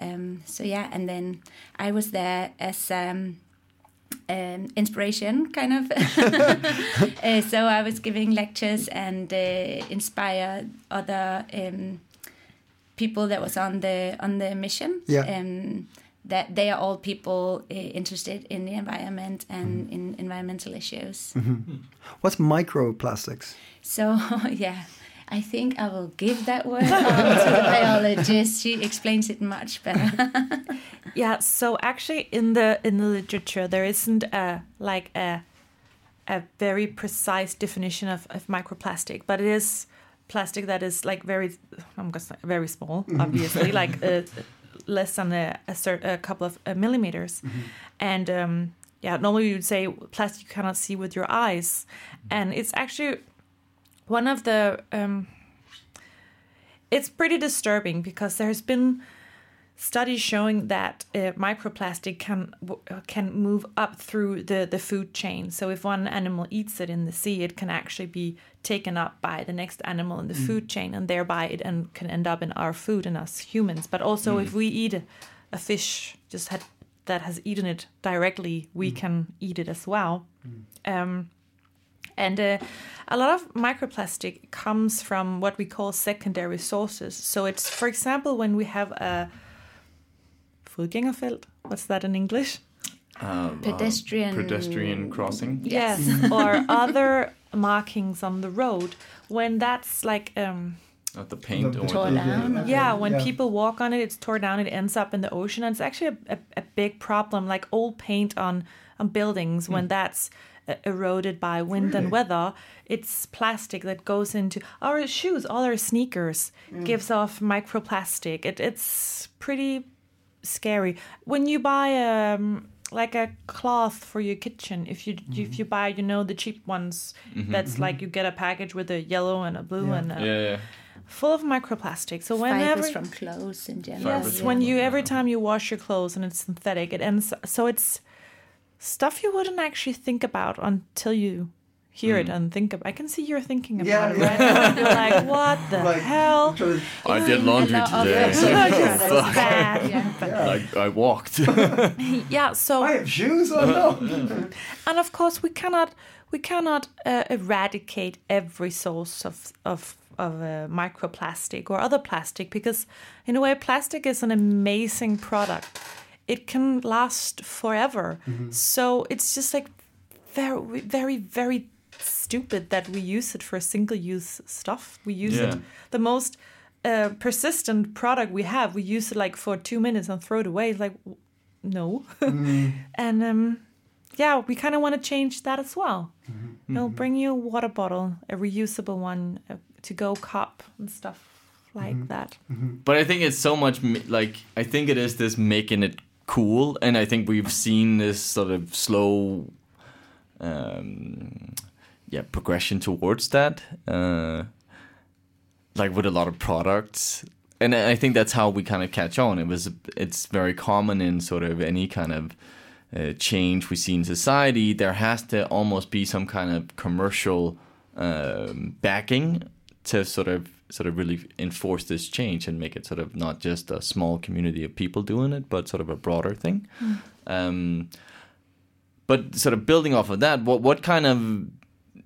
Um, so yeah, and then I was there as um, inspiration, kind of. uh, so I was giving lectures and uh, inspire other um, people that was on the on the mission. Yeah. Um, that they are all people uh, interested in the environment and in environmental issues. What's microplastics? So yeah, I think I will give that word on to the biologist. She explains it much better. Yeah, so actually in the in the literature there isn't a like a a very precise definition of, of microplastic, but it is plastic that is like very I'm gonna say very small, obviously, like uh, less than a a, cert, a couple of uh, millimeters, and um, yeah, normally you'd say plastic you cannot see with your eyes, and it's actually one of the um, it's pretty disturbing because there's been studies showing that uh, microplastic can can move up through the the food chain. So if one animal eats it in the sea, it can actually be taken up by the next animal in the food chain, and thereby it en- can end up in our food and us humans. But also, if we eat a, a fish just had, that has eaten it directly, we can eat it as well. Um, and uh, a lot of microplastic comes from what we call secondary sources. So it's, for example, when we have a fodgængerfelt. What's that in English? Um, Pedestrian- pedestrian crossing. Yes. or other markings on the road. When that's like, um, Not the paint or Tore the, down. yeah, when Yeah. people walk on it, it's tore down. It ends up in the ocean, and it's actually a, a, a big problem. Like old paint on on buildings, when that's eroded by wind and weather, it's plastic that goes into our shoes. All our sneakers mm. gives off microplastic. It, it's pretty scary when you buy um like a cloth for your kitchen if you if mm-hmm. you buy you know the cheap ones that's like you get a package with a yellow and a blue and a, yeah, yeah. full of microplastic so whenever Fibers from clothes in general. Yes Yeah. when you every time you wash your clothes and it's synthetic it ends so it's stuff you wouldn't actually think about until you hear it and think about i can see you're thinking about Yeah, it yeah. right now. you're like what the Like, hell I did laundry A lot of today. it. Fuck. bad Yeah. I, I walked. yeah so I have shoes on. No. and of course we cannot we cannot uh, eradicate every source of of of uh, microplastic or other plastic because in a way plastic is an amazing product it can last forever. Mm-hmm. So it's just like very very very stupid that we use it for single use stuff. We use Yeah. it the most uh, persistent product we have. We use it like for two minutes and throw it away. It's like w- no. Mm-hmm. And um yeah, we kind of want to change that as well. Mm-hmm. We'll bring you a water bottle, a reusable one, uh, a to-go cup, and stuff like that. But I think it's so much like I think it is this making it cool, and I think we've seen this sort of slow, um, yeah, progression towards that. Uh, like with a lot of products, and I think that's how we kind of catch on. It was it's very common in sort of any kind of uh, change we see in society. There has to almost be some kind of commercial um, backing to sort of sort of really enforce this change and make it sort of not just a small community of people doing it, but sort of a broader thing. Um, but sort of building off of that, what what kind of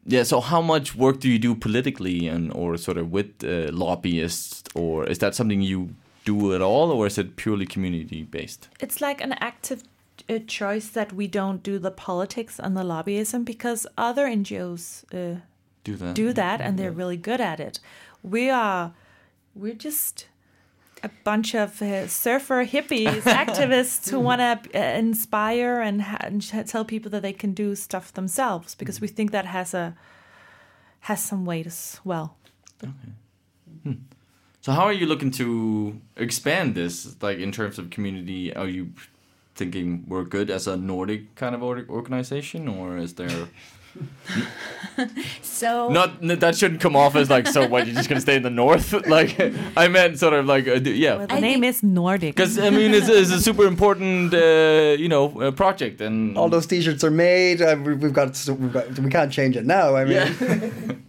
yeah? So how much work do you do politically and or sort of with uh, lobbyists, or is that something you do at all, or is it purely community based? It's like an active uh, choice that we don't do the politics and the lobbyism because other NGOs uh, Do that? do that and they're really good at it. We are, we're just a bunch of uh, surfer hippies, activists who want to uh, inspire and, ha- and sh- tell people that they can do stuff themselves because we think that has a has some weight as well. Okay. So how are you looking to expand this, like in terms of community? Are you thinking we're good as a Nordic kind of or- organization, or is there So not that shouldn't come off as like so? What you're just gonna stay in the north? like I meant sort of like uh, yeah, Well, the I name think- is Nordic. because I mean it's, it's a super important uh, you know uh, project and All those T-shirts are made. Uh, we- we've got, we've got. We can't change it now. I mean, yeah.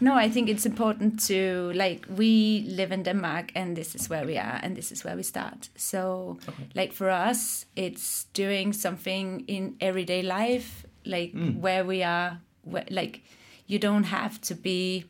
No, I think it's important to like we live in Denmark and this is where we are and this is where we start. So like for us it's doing something in everyday life like mm. where we are where, like you don't have to be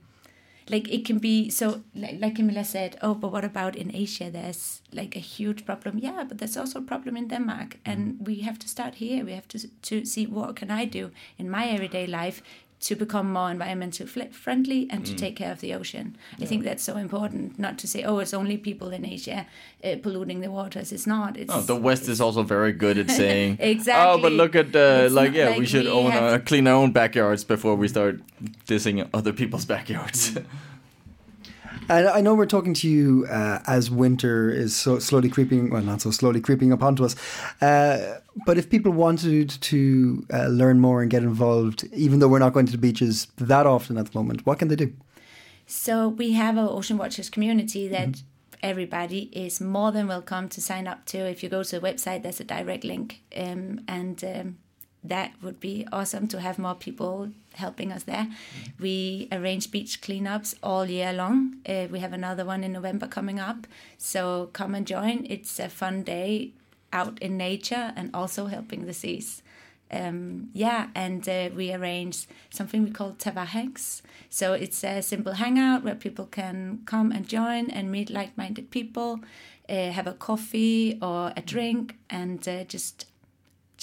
like it can be so like, like Camilla said oh but what about in Asia? There's like a huge problem. Yeah but there's also a problem in Denmark and mm. we have to start here. We have to to see what can I do in my everyday life to become more environmental fl- friendly and to take care of the ocean. I think that's so important. Not to say, oh, it's only people in Asia uh, polluting the waters. It's not. It's Oh, the West is also very good at saying, Exactly. Oh, but look at uh, like yeah, like we should we own have- uh, clean our own backyards before we start dissing other people's backyards. And I know we're talking to you uh, as winter is so slowly creeping, well, not so slowly creeping up onto us. Uh, but if people wanted to uh, learn more and get involved, even though we're not going to the beaches that often at the moment, what can they do? So we have our Ocean Watchers community that everybody is more than welcome to sign up to. If you go to the website, there's a direct link, um, and um, that would be awesome to have more people helping us there. We arrange beach cleanups all year long. Uh, we have another one in November coming up, so come and join. It's a fun day out in nature and also helping the seas um, yeah, and uh, we arrange something we call Tava Tavahangs. So it's a simple hangout where people can come and join and meet like-minded people, uh, have a coffee or a drink, and uh, just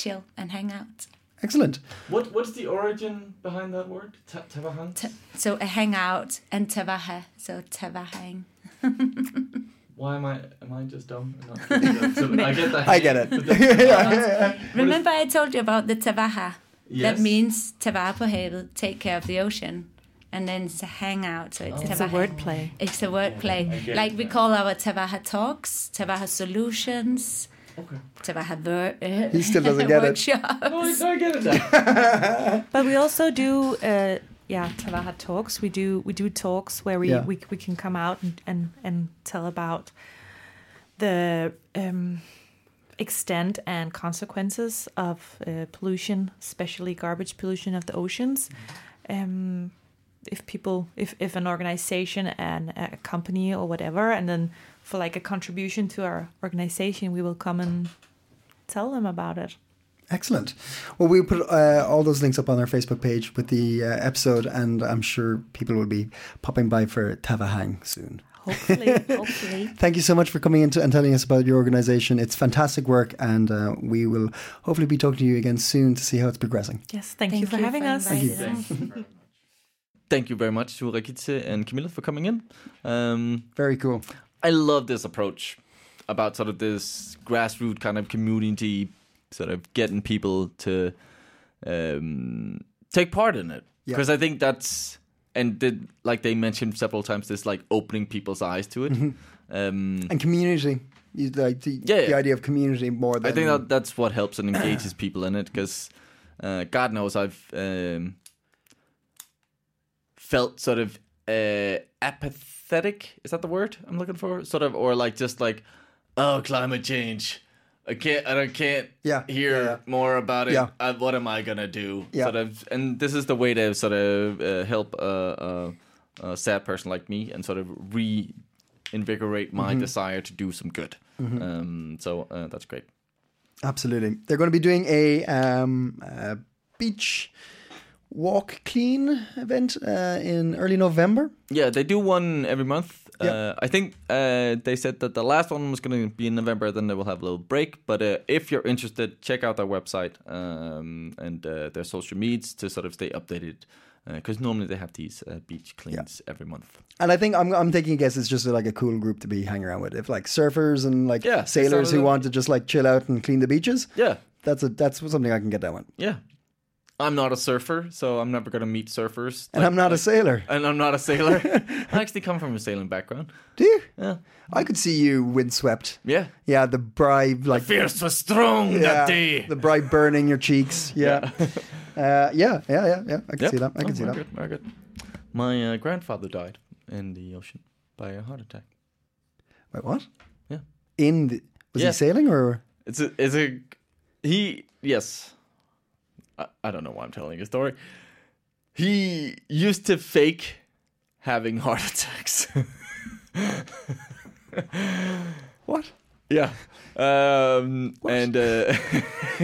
chill and hang out. Excellent. what What's the origin behind that word? Tavahang? T- so a hangout and Tavaha, so Tavahang. Why am I am I just dumb? and not getting that? So I get that. I get it. Remember I told you about the Tavaha? Yes. That means Tava på havet, take care of the ocean. And then it's a hangout, so it's It's a wordplay. It's a wordplay. get Like we that. call our Tavaha Talks, Tavaha Solutions, Okay. Tavaha ver- uh, He still doesn't get it. No, I, I get it now. But we also do, uh, yeah, Tavaha talks. We do we do talks where we Yeah. we, we can come out and, and and tell about the um, extent and consequences of uh, pollution, especially garbage pollution of the oceans. Um, if people, if if an organization and a company or whatever, and then for like a contribution to our organization, we will come and tell them about it. Excellent. Well, we'll put uh, all those links up on our Facebook page with the uh, episode, and I'm sure people will be popping by for Tavahang soon. Hopefully, hopefully. Thank you so much for coming in to, and telling us about your organization. It's fantastic work, and uh, we will hopefully be talking to you again soon to see how it's progressing. Yes, thank, you for having us. inviting us. Thank you very much to Regitze and Camilla for coming in. Um, Very cool. I love this approach about sort of this grassroots kind of community, sort of getting people to um, take part in it Yeah. because I think that's and did like they mentioned several times this like opening people's eyes to it. Um, And community. You like the, Yeah, the idea of community more than I think that that's what helps and engages people in it because uh, God knows I've um, felt sort of uh, apathetic. Is that the word I'm looking for? Sort of, or like just like, oh, climate change. I can't. I can't Yeah, hear yeah, yeah. more about it. Yeah. Uh, what am I gonna do? Yeah. Sort of, and this is the way to sort of uh, help a, a, a sad person like me and sort of reinvigorate my Mm-hmm. desire to do some good. Um, so uh, that's great. Absolutely. They're going to be doing a um, uh, beach walk clean event uh, in early November. Yeah, they do one every month. Yeah. Uh, I think uh, they said that the last one was going to be in November. Then they will have a little break. But uh, if you're interested, check out their website um, and uh, their social medias to sort of stay updated. Because normally they have these uh, beach cleans every month. And I think I'm, I'm taking a guess it's just like a cool group to be hanging around with. If like surfers and like Yeah, sailors who want to just like chill out and clean the beaches, Yeah, that's a that's something I can get that one. yeah. I'm not a surfer, so I'm never going to meet surfers. And I'm not a sailor. and I'm not a sailor. I actually come from a sailing background. Do you? Yeah, I could see you windswept. yeah. Yeah, the bribe like Fierce was strong yeah, that day. the bribe burning your cheeks. Yeah. uh, yeah, yeah, yeah, yeah. I can Yep. see that. I can Oh, see very that. Good, very good. My uh, grandfather died in the ocean by a heart attack. Wait, what? Yeah. In the was Yeah. he sailing or It's a, it's a, he, yes. I, I don't know why I'm telling a story. He used to fake having heart attacks. what? Yeah. Um, and, uh,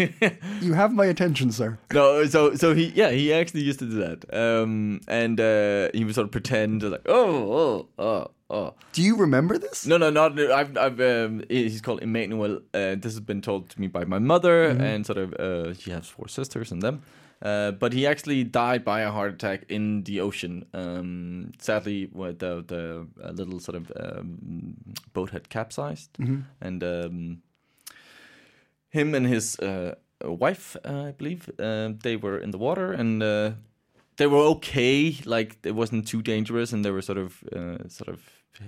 You have my attention, sir. no, so, so he, yeah, he actually used to do that. Um, and, uh, he would sort of pretend like, oh, oh, oh, oh. Do you remember this? No, no, not. I've, I've. Um, he's called Emmanuel. Uh, this has been told to me by my mother, and sort of. Uh, she has four sisters and them. Uh, but he actually died by a heart attack in the ocean. Um, sadly, with the the uh, little sort of um, boat had capsized, and um, him and his uh, wife, uh, I believe, uh, they were in the water and. Uh, they were okay. Like it wasn't too dangerous, and they were sort of, uh, sort of.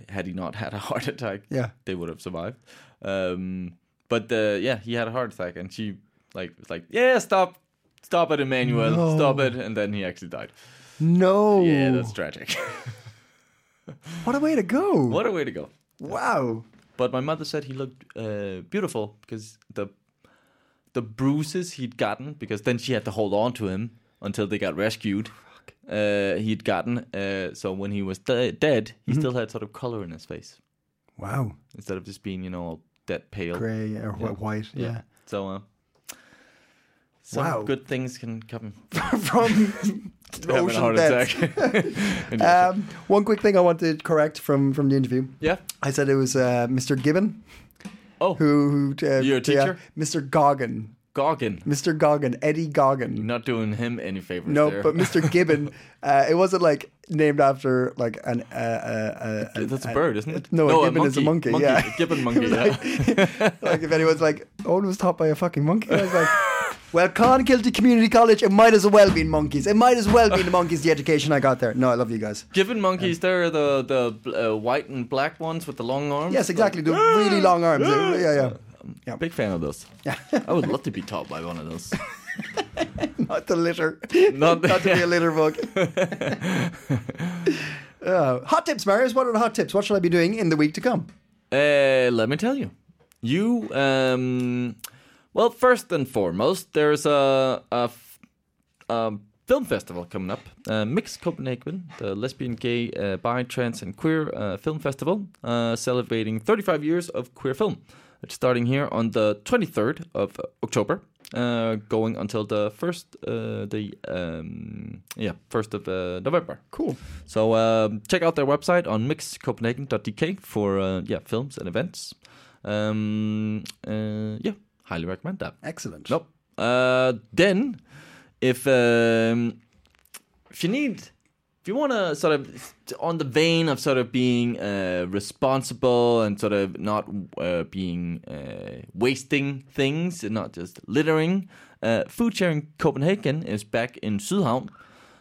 Had he not had a heart attack, Yeah. they would have survived. Um, but yeah, he had a heart attack, and she like was like, "Yeah, stop, stop it, Emmanuel, No. stop it," and then he actually died. No. Yeah, that's tragic. what a way to go. what a way to go! Wow. But my mother said he looked uh, beautiful because the the bruises he'd gotten because then she had to hold on to him until they got rescued. Uh, he'd gotten uh, so when he was de- dead, he still had sort of color in his face Wow. instead of just being you know all dead pale. Grey or wh- white. Yeah. So uh, some Wow. good things can come From a ocean heart deaths. attack. In the ocean. Um, one quick thing I want to correct from from the interview. yeah. I said it was uh, Mr. Gibbon Oh, who, who uh, You're a teacher? Mr. Goggin. Goggin. Mr. Goggin, Eddie Goggin. You're not doing him any favors. No, there. but Mr. Gibbon, uh, it wasn't like named after like an. Uh, uh, uh, That's a an- bird, isn't it? No, a gibbon is a monkey. monkey. Yeah, A gibbon monkey. yeah. like if anyone's like, Owen was taught by a fucking monkey. I was like, well, Clonakilty Community College, it might as well be monkeys. It might as well be the monkeys. The education I got there. No, I love you guys. Gibbon monkeys, they're the the uh, white and black ones with the long arms. Yes, exactly. The really long arms. Yeah, yeah. Yeah. Big fan of those. Yeah. I would love to be taught by one of those. Not the litter. Not, Not to be a litter bug. Uh, hot tips, Marius. What are the hot tips? What should I be doing in the week to come? Uh, let me tell you. You, um, well, first and foremost, there's a, a f- um, film festival coming up. Uh, Mix Copenhagen, the lesbian, gay, uh, bi, trans, and queer uh, film festival, uh, celebrating 35 years of queer film. It's starting here on the 23rd of October, uh, going until the first, uh, the um, yeah, first of uh, November. Cool. So um, check out their website on mixcopenhagen.dk for uh, yeah films and events. Um, uh, yeah, highly recommend that. Excellent. Nope. Uh, then, if um, if you need if you want to sort of on the vein of sort of being uh, responsible and sort of not uh, being uh, wasting things and not just littering, uh, Food Sharing Copenhagen is back in Sydhavn.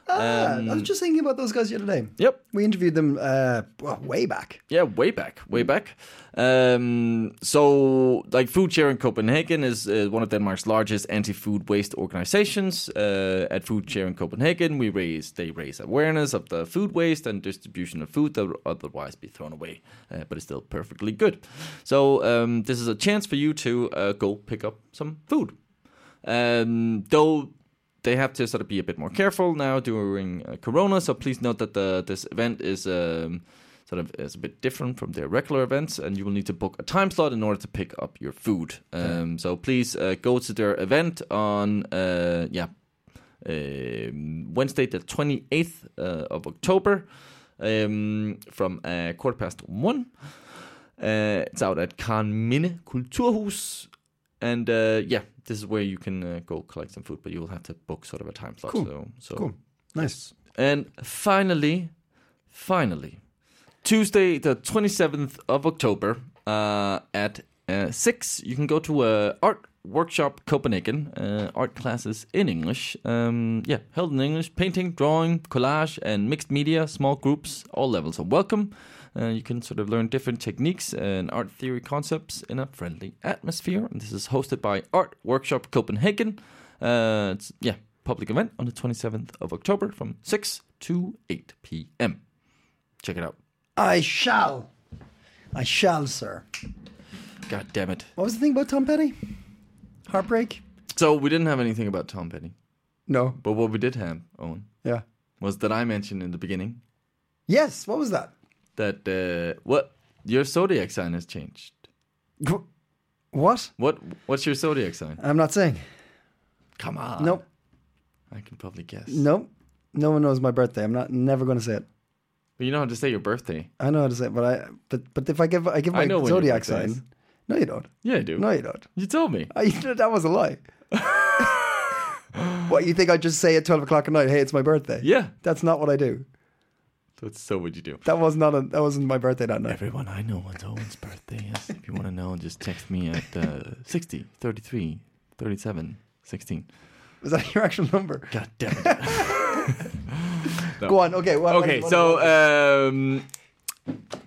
Ah, Um, I was just thinking about those guys the other day. Yep. We interviewed them uh, way back. Yeah, way back, way back. Um, so, like, Food Share in Copenhagen is uh, one of Denmark's largest anti-food waste organizations. Uh, at Food Share in Copenhagen, we raise they raise awareness of the food waste and distribution of food that would otherwise be thrown away, uh, but is still perfectly good. So, um, this is a chance for you to uh, go pick up some food. Um, though they have to sort of be a bit more careful now during uh, Corona. So please note that the this event is um, sort of is a bit different from their regular events, and you will need to book a time slot in order to pick up your food. Um, so please uh, go to their event on uh, yeah um, Wednesday, the twenty eighth uh, of October, um, from uh, quarter past one. Uh, it's out at Karen Minde Kulturhus. And uh, yeah, this is where you can uh, go collect some food, but you will have to book sort of a time slot. Cool. So, so Cool. Nice. And finally, finally, Tuesday, the 27th of October uh, at uh, 6, you can go to a art workshop Copenhagen, uh, art classes in English. Um, yeah, held in English, painting, drawing, collage, and mixed media, small groups, all levels are welcome. Uh, you can sort of learn different techniques and art theory concepts in a friendly atmosphere. And this is hosted by Art Workshop Copenhagen. Uh, it's, yeah, public event on the 27th of October from 6 to 8 p.m. Check it out. I shall. I shall, sir. God damn it. What was the thing about Tom Petty? Heartbreak? So we didn't have anything about Tom Petty, No. but what we did have, Owen, Yeah. was that I mentioned in the beginning Yes. What was that? That uh, what your zodiac sign has changed. What? What what's your zodiac sign? I'm not saying. Come on. Nope. I can probably guess. Nope. No one knows my birthday. I'm not never going to say it. But you know how to say your birthday. I know how to say it, but I but but if I give I give I my know zodiac sign. is. No, you don't. Yeah, I do. No, you don't. You told me. I, that was a lie. what you think I just say at twelve o'clock at night? Hey, it's my birthday. Yeah. That's not what I do. That's so what you do. That was not a that wasn't my birthday that night. Everyone I know what Owen's birthday is. If you want to know, just text me at uh, 60, 33, 37, 16. Was that your actual number? God damn it. Go on. Okay. What, okay, what- so what- um,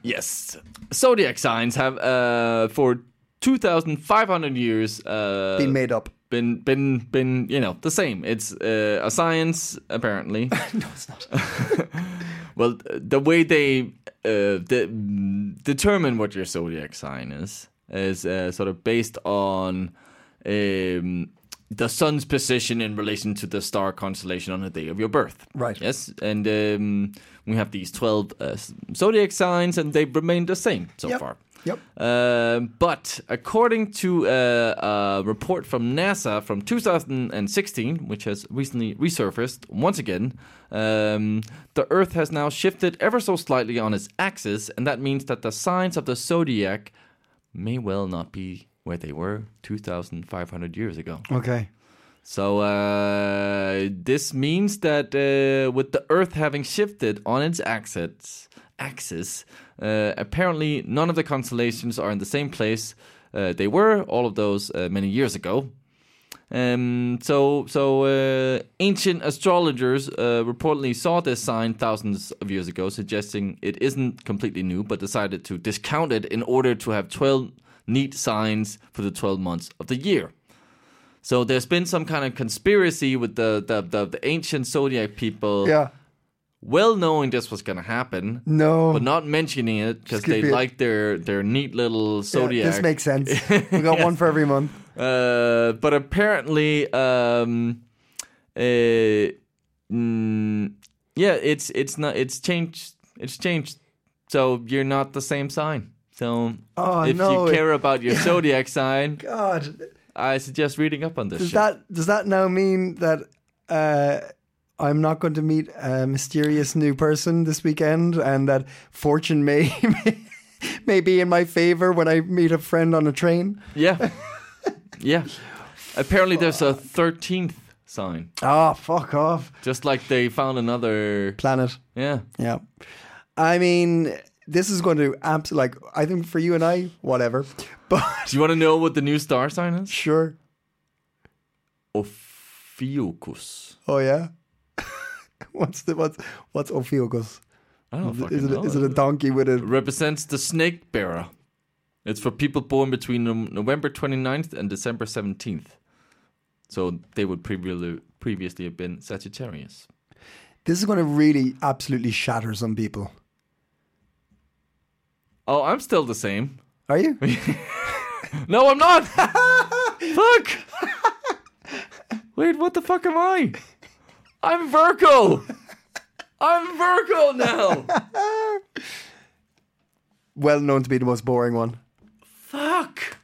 yes, zodiac signs have uh, for two thousand five hundred years uh, been made up. Been been been you know the same. It's uh, a science apparently. No, it's not. well, the way they uh, de- determine what your zodiac sign is is uh, sort of based on um, the sun's position in relation to the star constellation on the day of your birth. Right. Yes, and um, we have these twelve uh, zodiac signs, and they've remained the same so Yep. far. Yep. Um, but according to uh, a report from NASA from 2016, which has recently resurfaced once again, um, the Earth has now shifted ever so slightly on its axis, and that means that the signs of the zodiac may well not be where they were 2,500 years ago. Okay. So uh, this means that uh, with the Earth having shifted on its axis, axis, uh, apparently none of the constellations are in the same place uh, they were. All of those uh, many years ago. Um, so, so uh, ancient astrologers uh, reportedly saw this sign thousands of years ago, suggesting it isn't completely new, but decided to discount it in order to have twelve neat signs for the twelve months of the year. So there's been some kind of conspiracy with the the, the, the ancient zodiac people, Yeah. Well knowing this was going to happen, No. but not mentioning it because they it- like their their neat little Yeah, zodiac. this makes sense. We got one for every month. Uh, but apparently, um, uh, mm, yeah, it's it's not it's changed. It's changed. So you're not the same sign. So Oh, if no. you care about your zodiac sign, God. I suggest reading up on this. Does shit. that does that now mean that uh, I'm not going to meet a mysterious new person this weekend, and that fortune may may be in my favor when I meet a friend on a train? Yeah. yeah. Apparently, there's a 13th sign. Oh, fuck off. Just like they found another. Planet. Yeah. Yeah. I mean, this is going to absolutely, like, I think for you and I, whatever. But Do you want to know what the new star sign is? sure. Ophiuchus. Oh, yeah. what's the, what's, what's Ophiuchus? I don't Is it, know. is it a donkey with a, represents the snake bearer. It's for people born between Nov- November 29th and December 17th. So they would previously previously have been Sagittarius. this is going to really absolutely shatter some people. Oh, I'm still the same. Are you? No, I'm not. fuck. Wait, what the fuck am I? I'm Virgo. I'm Virgo now. well known to be the most boring one. Fuck.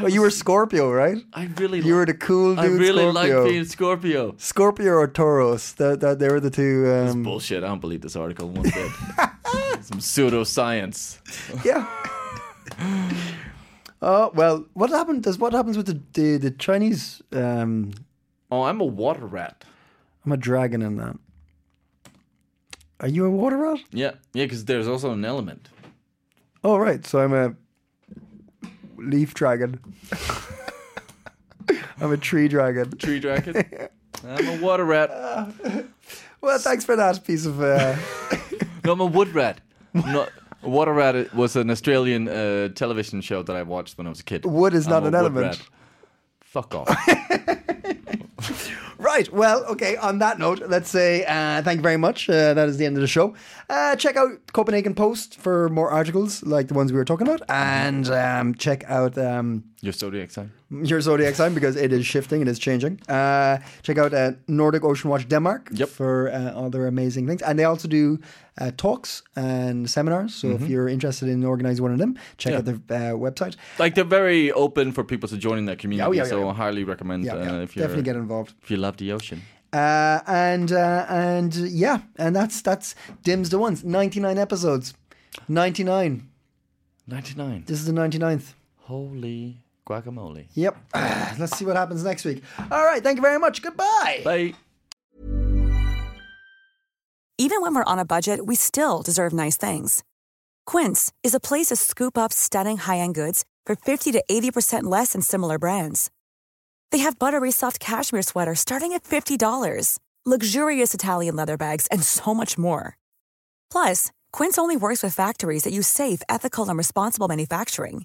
Oh, you were Scorpio, right? I really. You were the cool dude I really like being Scorpio. Scorpio or Taurus? That that they were the two. Um, Bullshit. I don't believe this article one bit. Some pseudoscience. yeah. Oh well, what happened? Does what happens with the the, the Chinese? Um, Oh, I'm a water rat. I'm a dragon in that. Are you a water rat? Yeah, yeah, because there's also an element. Oh right, so I'm a leaf dragon. I'm a tree dragon. Tree dragon. I'm a water rat. Well, thanks for that piece of. Uh, No, I'm a wood rat. Not water rat was an Australian uh, television show that I watched when I was a kid. Wood is I'm not an element. rat. Fuck off. Right. Well, okay. On that note, let's say uh, thank you very much. Uh, that is the end of the show. Uh, check out Copenhagen Post for more articles like the ones we were talking about, and um, check out um, Your zodiac sign. Your zodiac sign because it is shifting, it is changing. Uh, check out uh, Nordic Ocean Watch Denmark Yep. for uh, other amazing things, and they also do uh, talks and seminars. So if you're interested in organizing one of them, check Mm-hmm. Yeah. out their uh, website. Like they're very open for people to join in that community. Oh, yeah, yeah, so. I highly recommend Yeah, uh, yeah. if you definitely get involved. if you love the ocean. Uh, and uh, and yeah, and that's that's Dims the ones. Ninety nine episodes, ninety nine. 99. This is the 99th. Holy guacamole. Yep. Let's see what happens next week. All right. Thank you very much. Goodbye. Bye. Even when we're on a budget, we still deserve nice things. Quince is a place to scoop up stunning high-end goods for 50 to 80% less than similar brands. They have buttery soft cashmere sweaters starting at $50, luxurious Italian leather bags, and so much more. Plus, Quince only works with factories that use safe, ethical, and responsible manufacturing.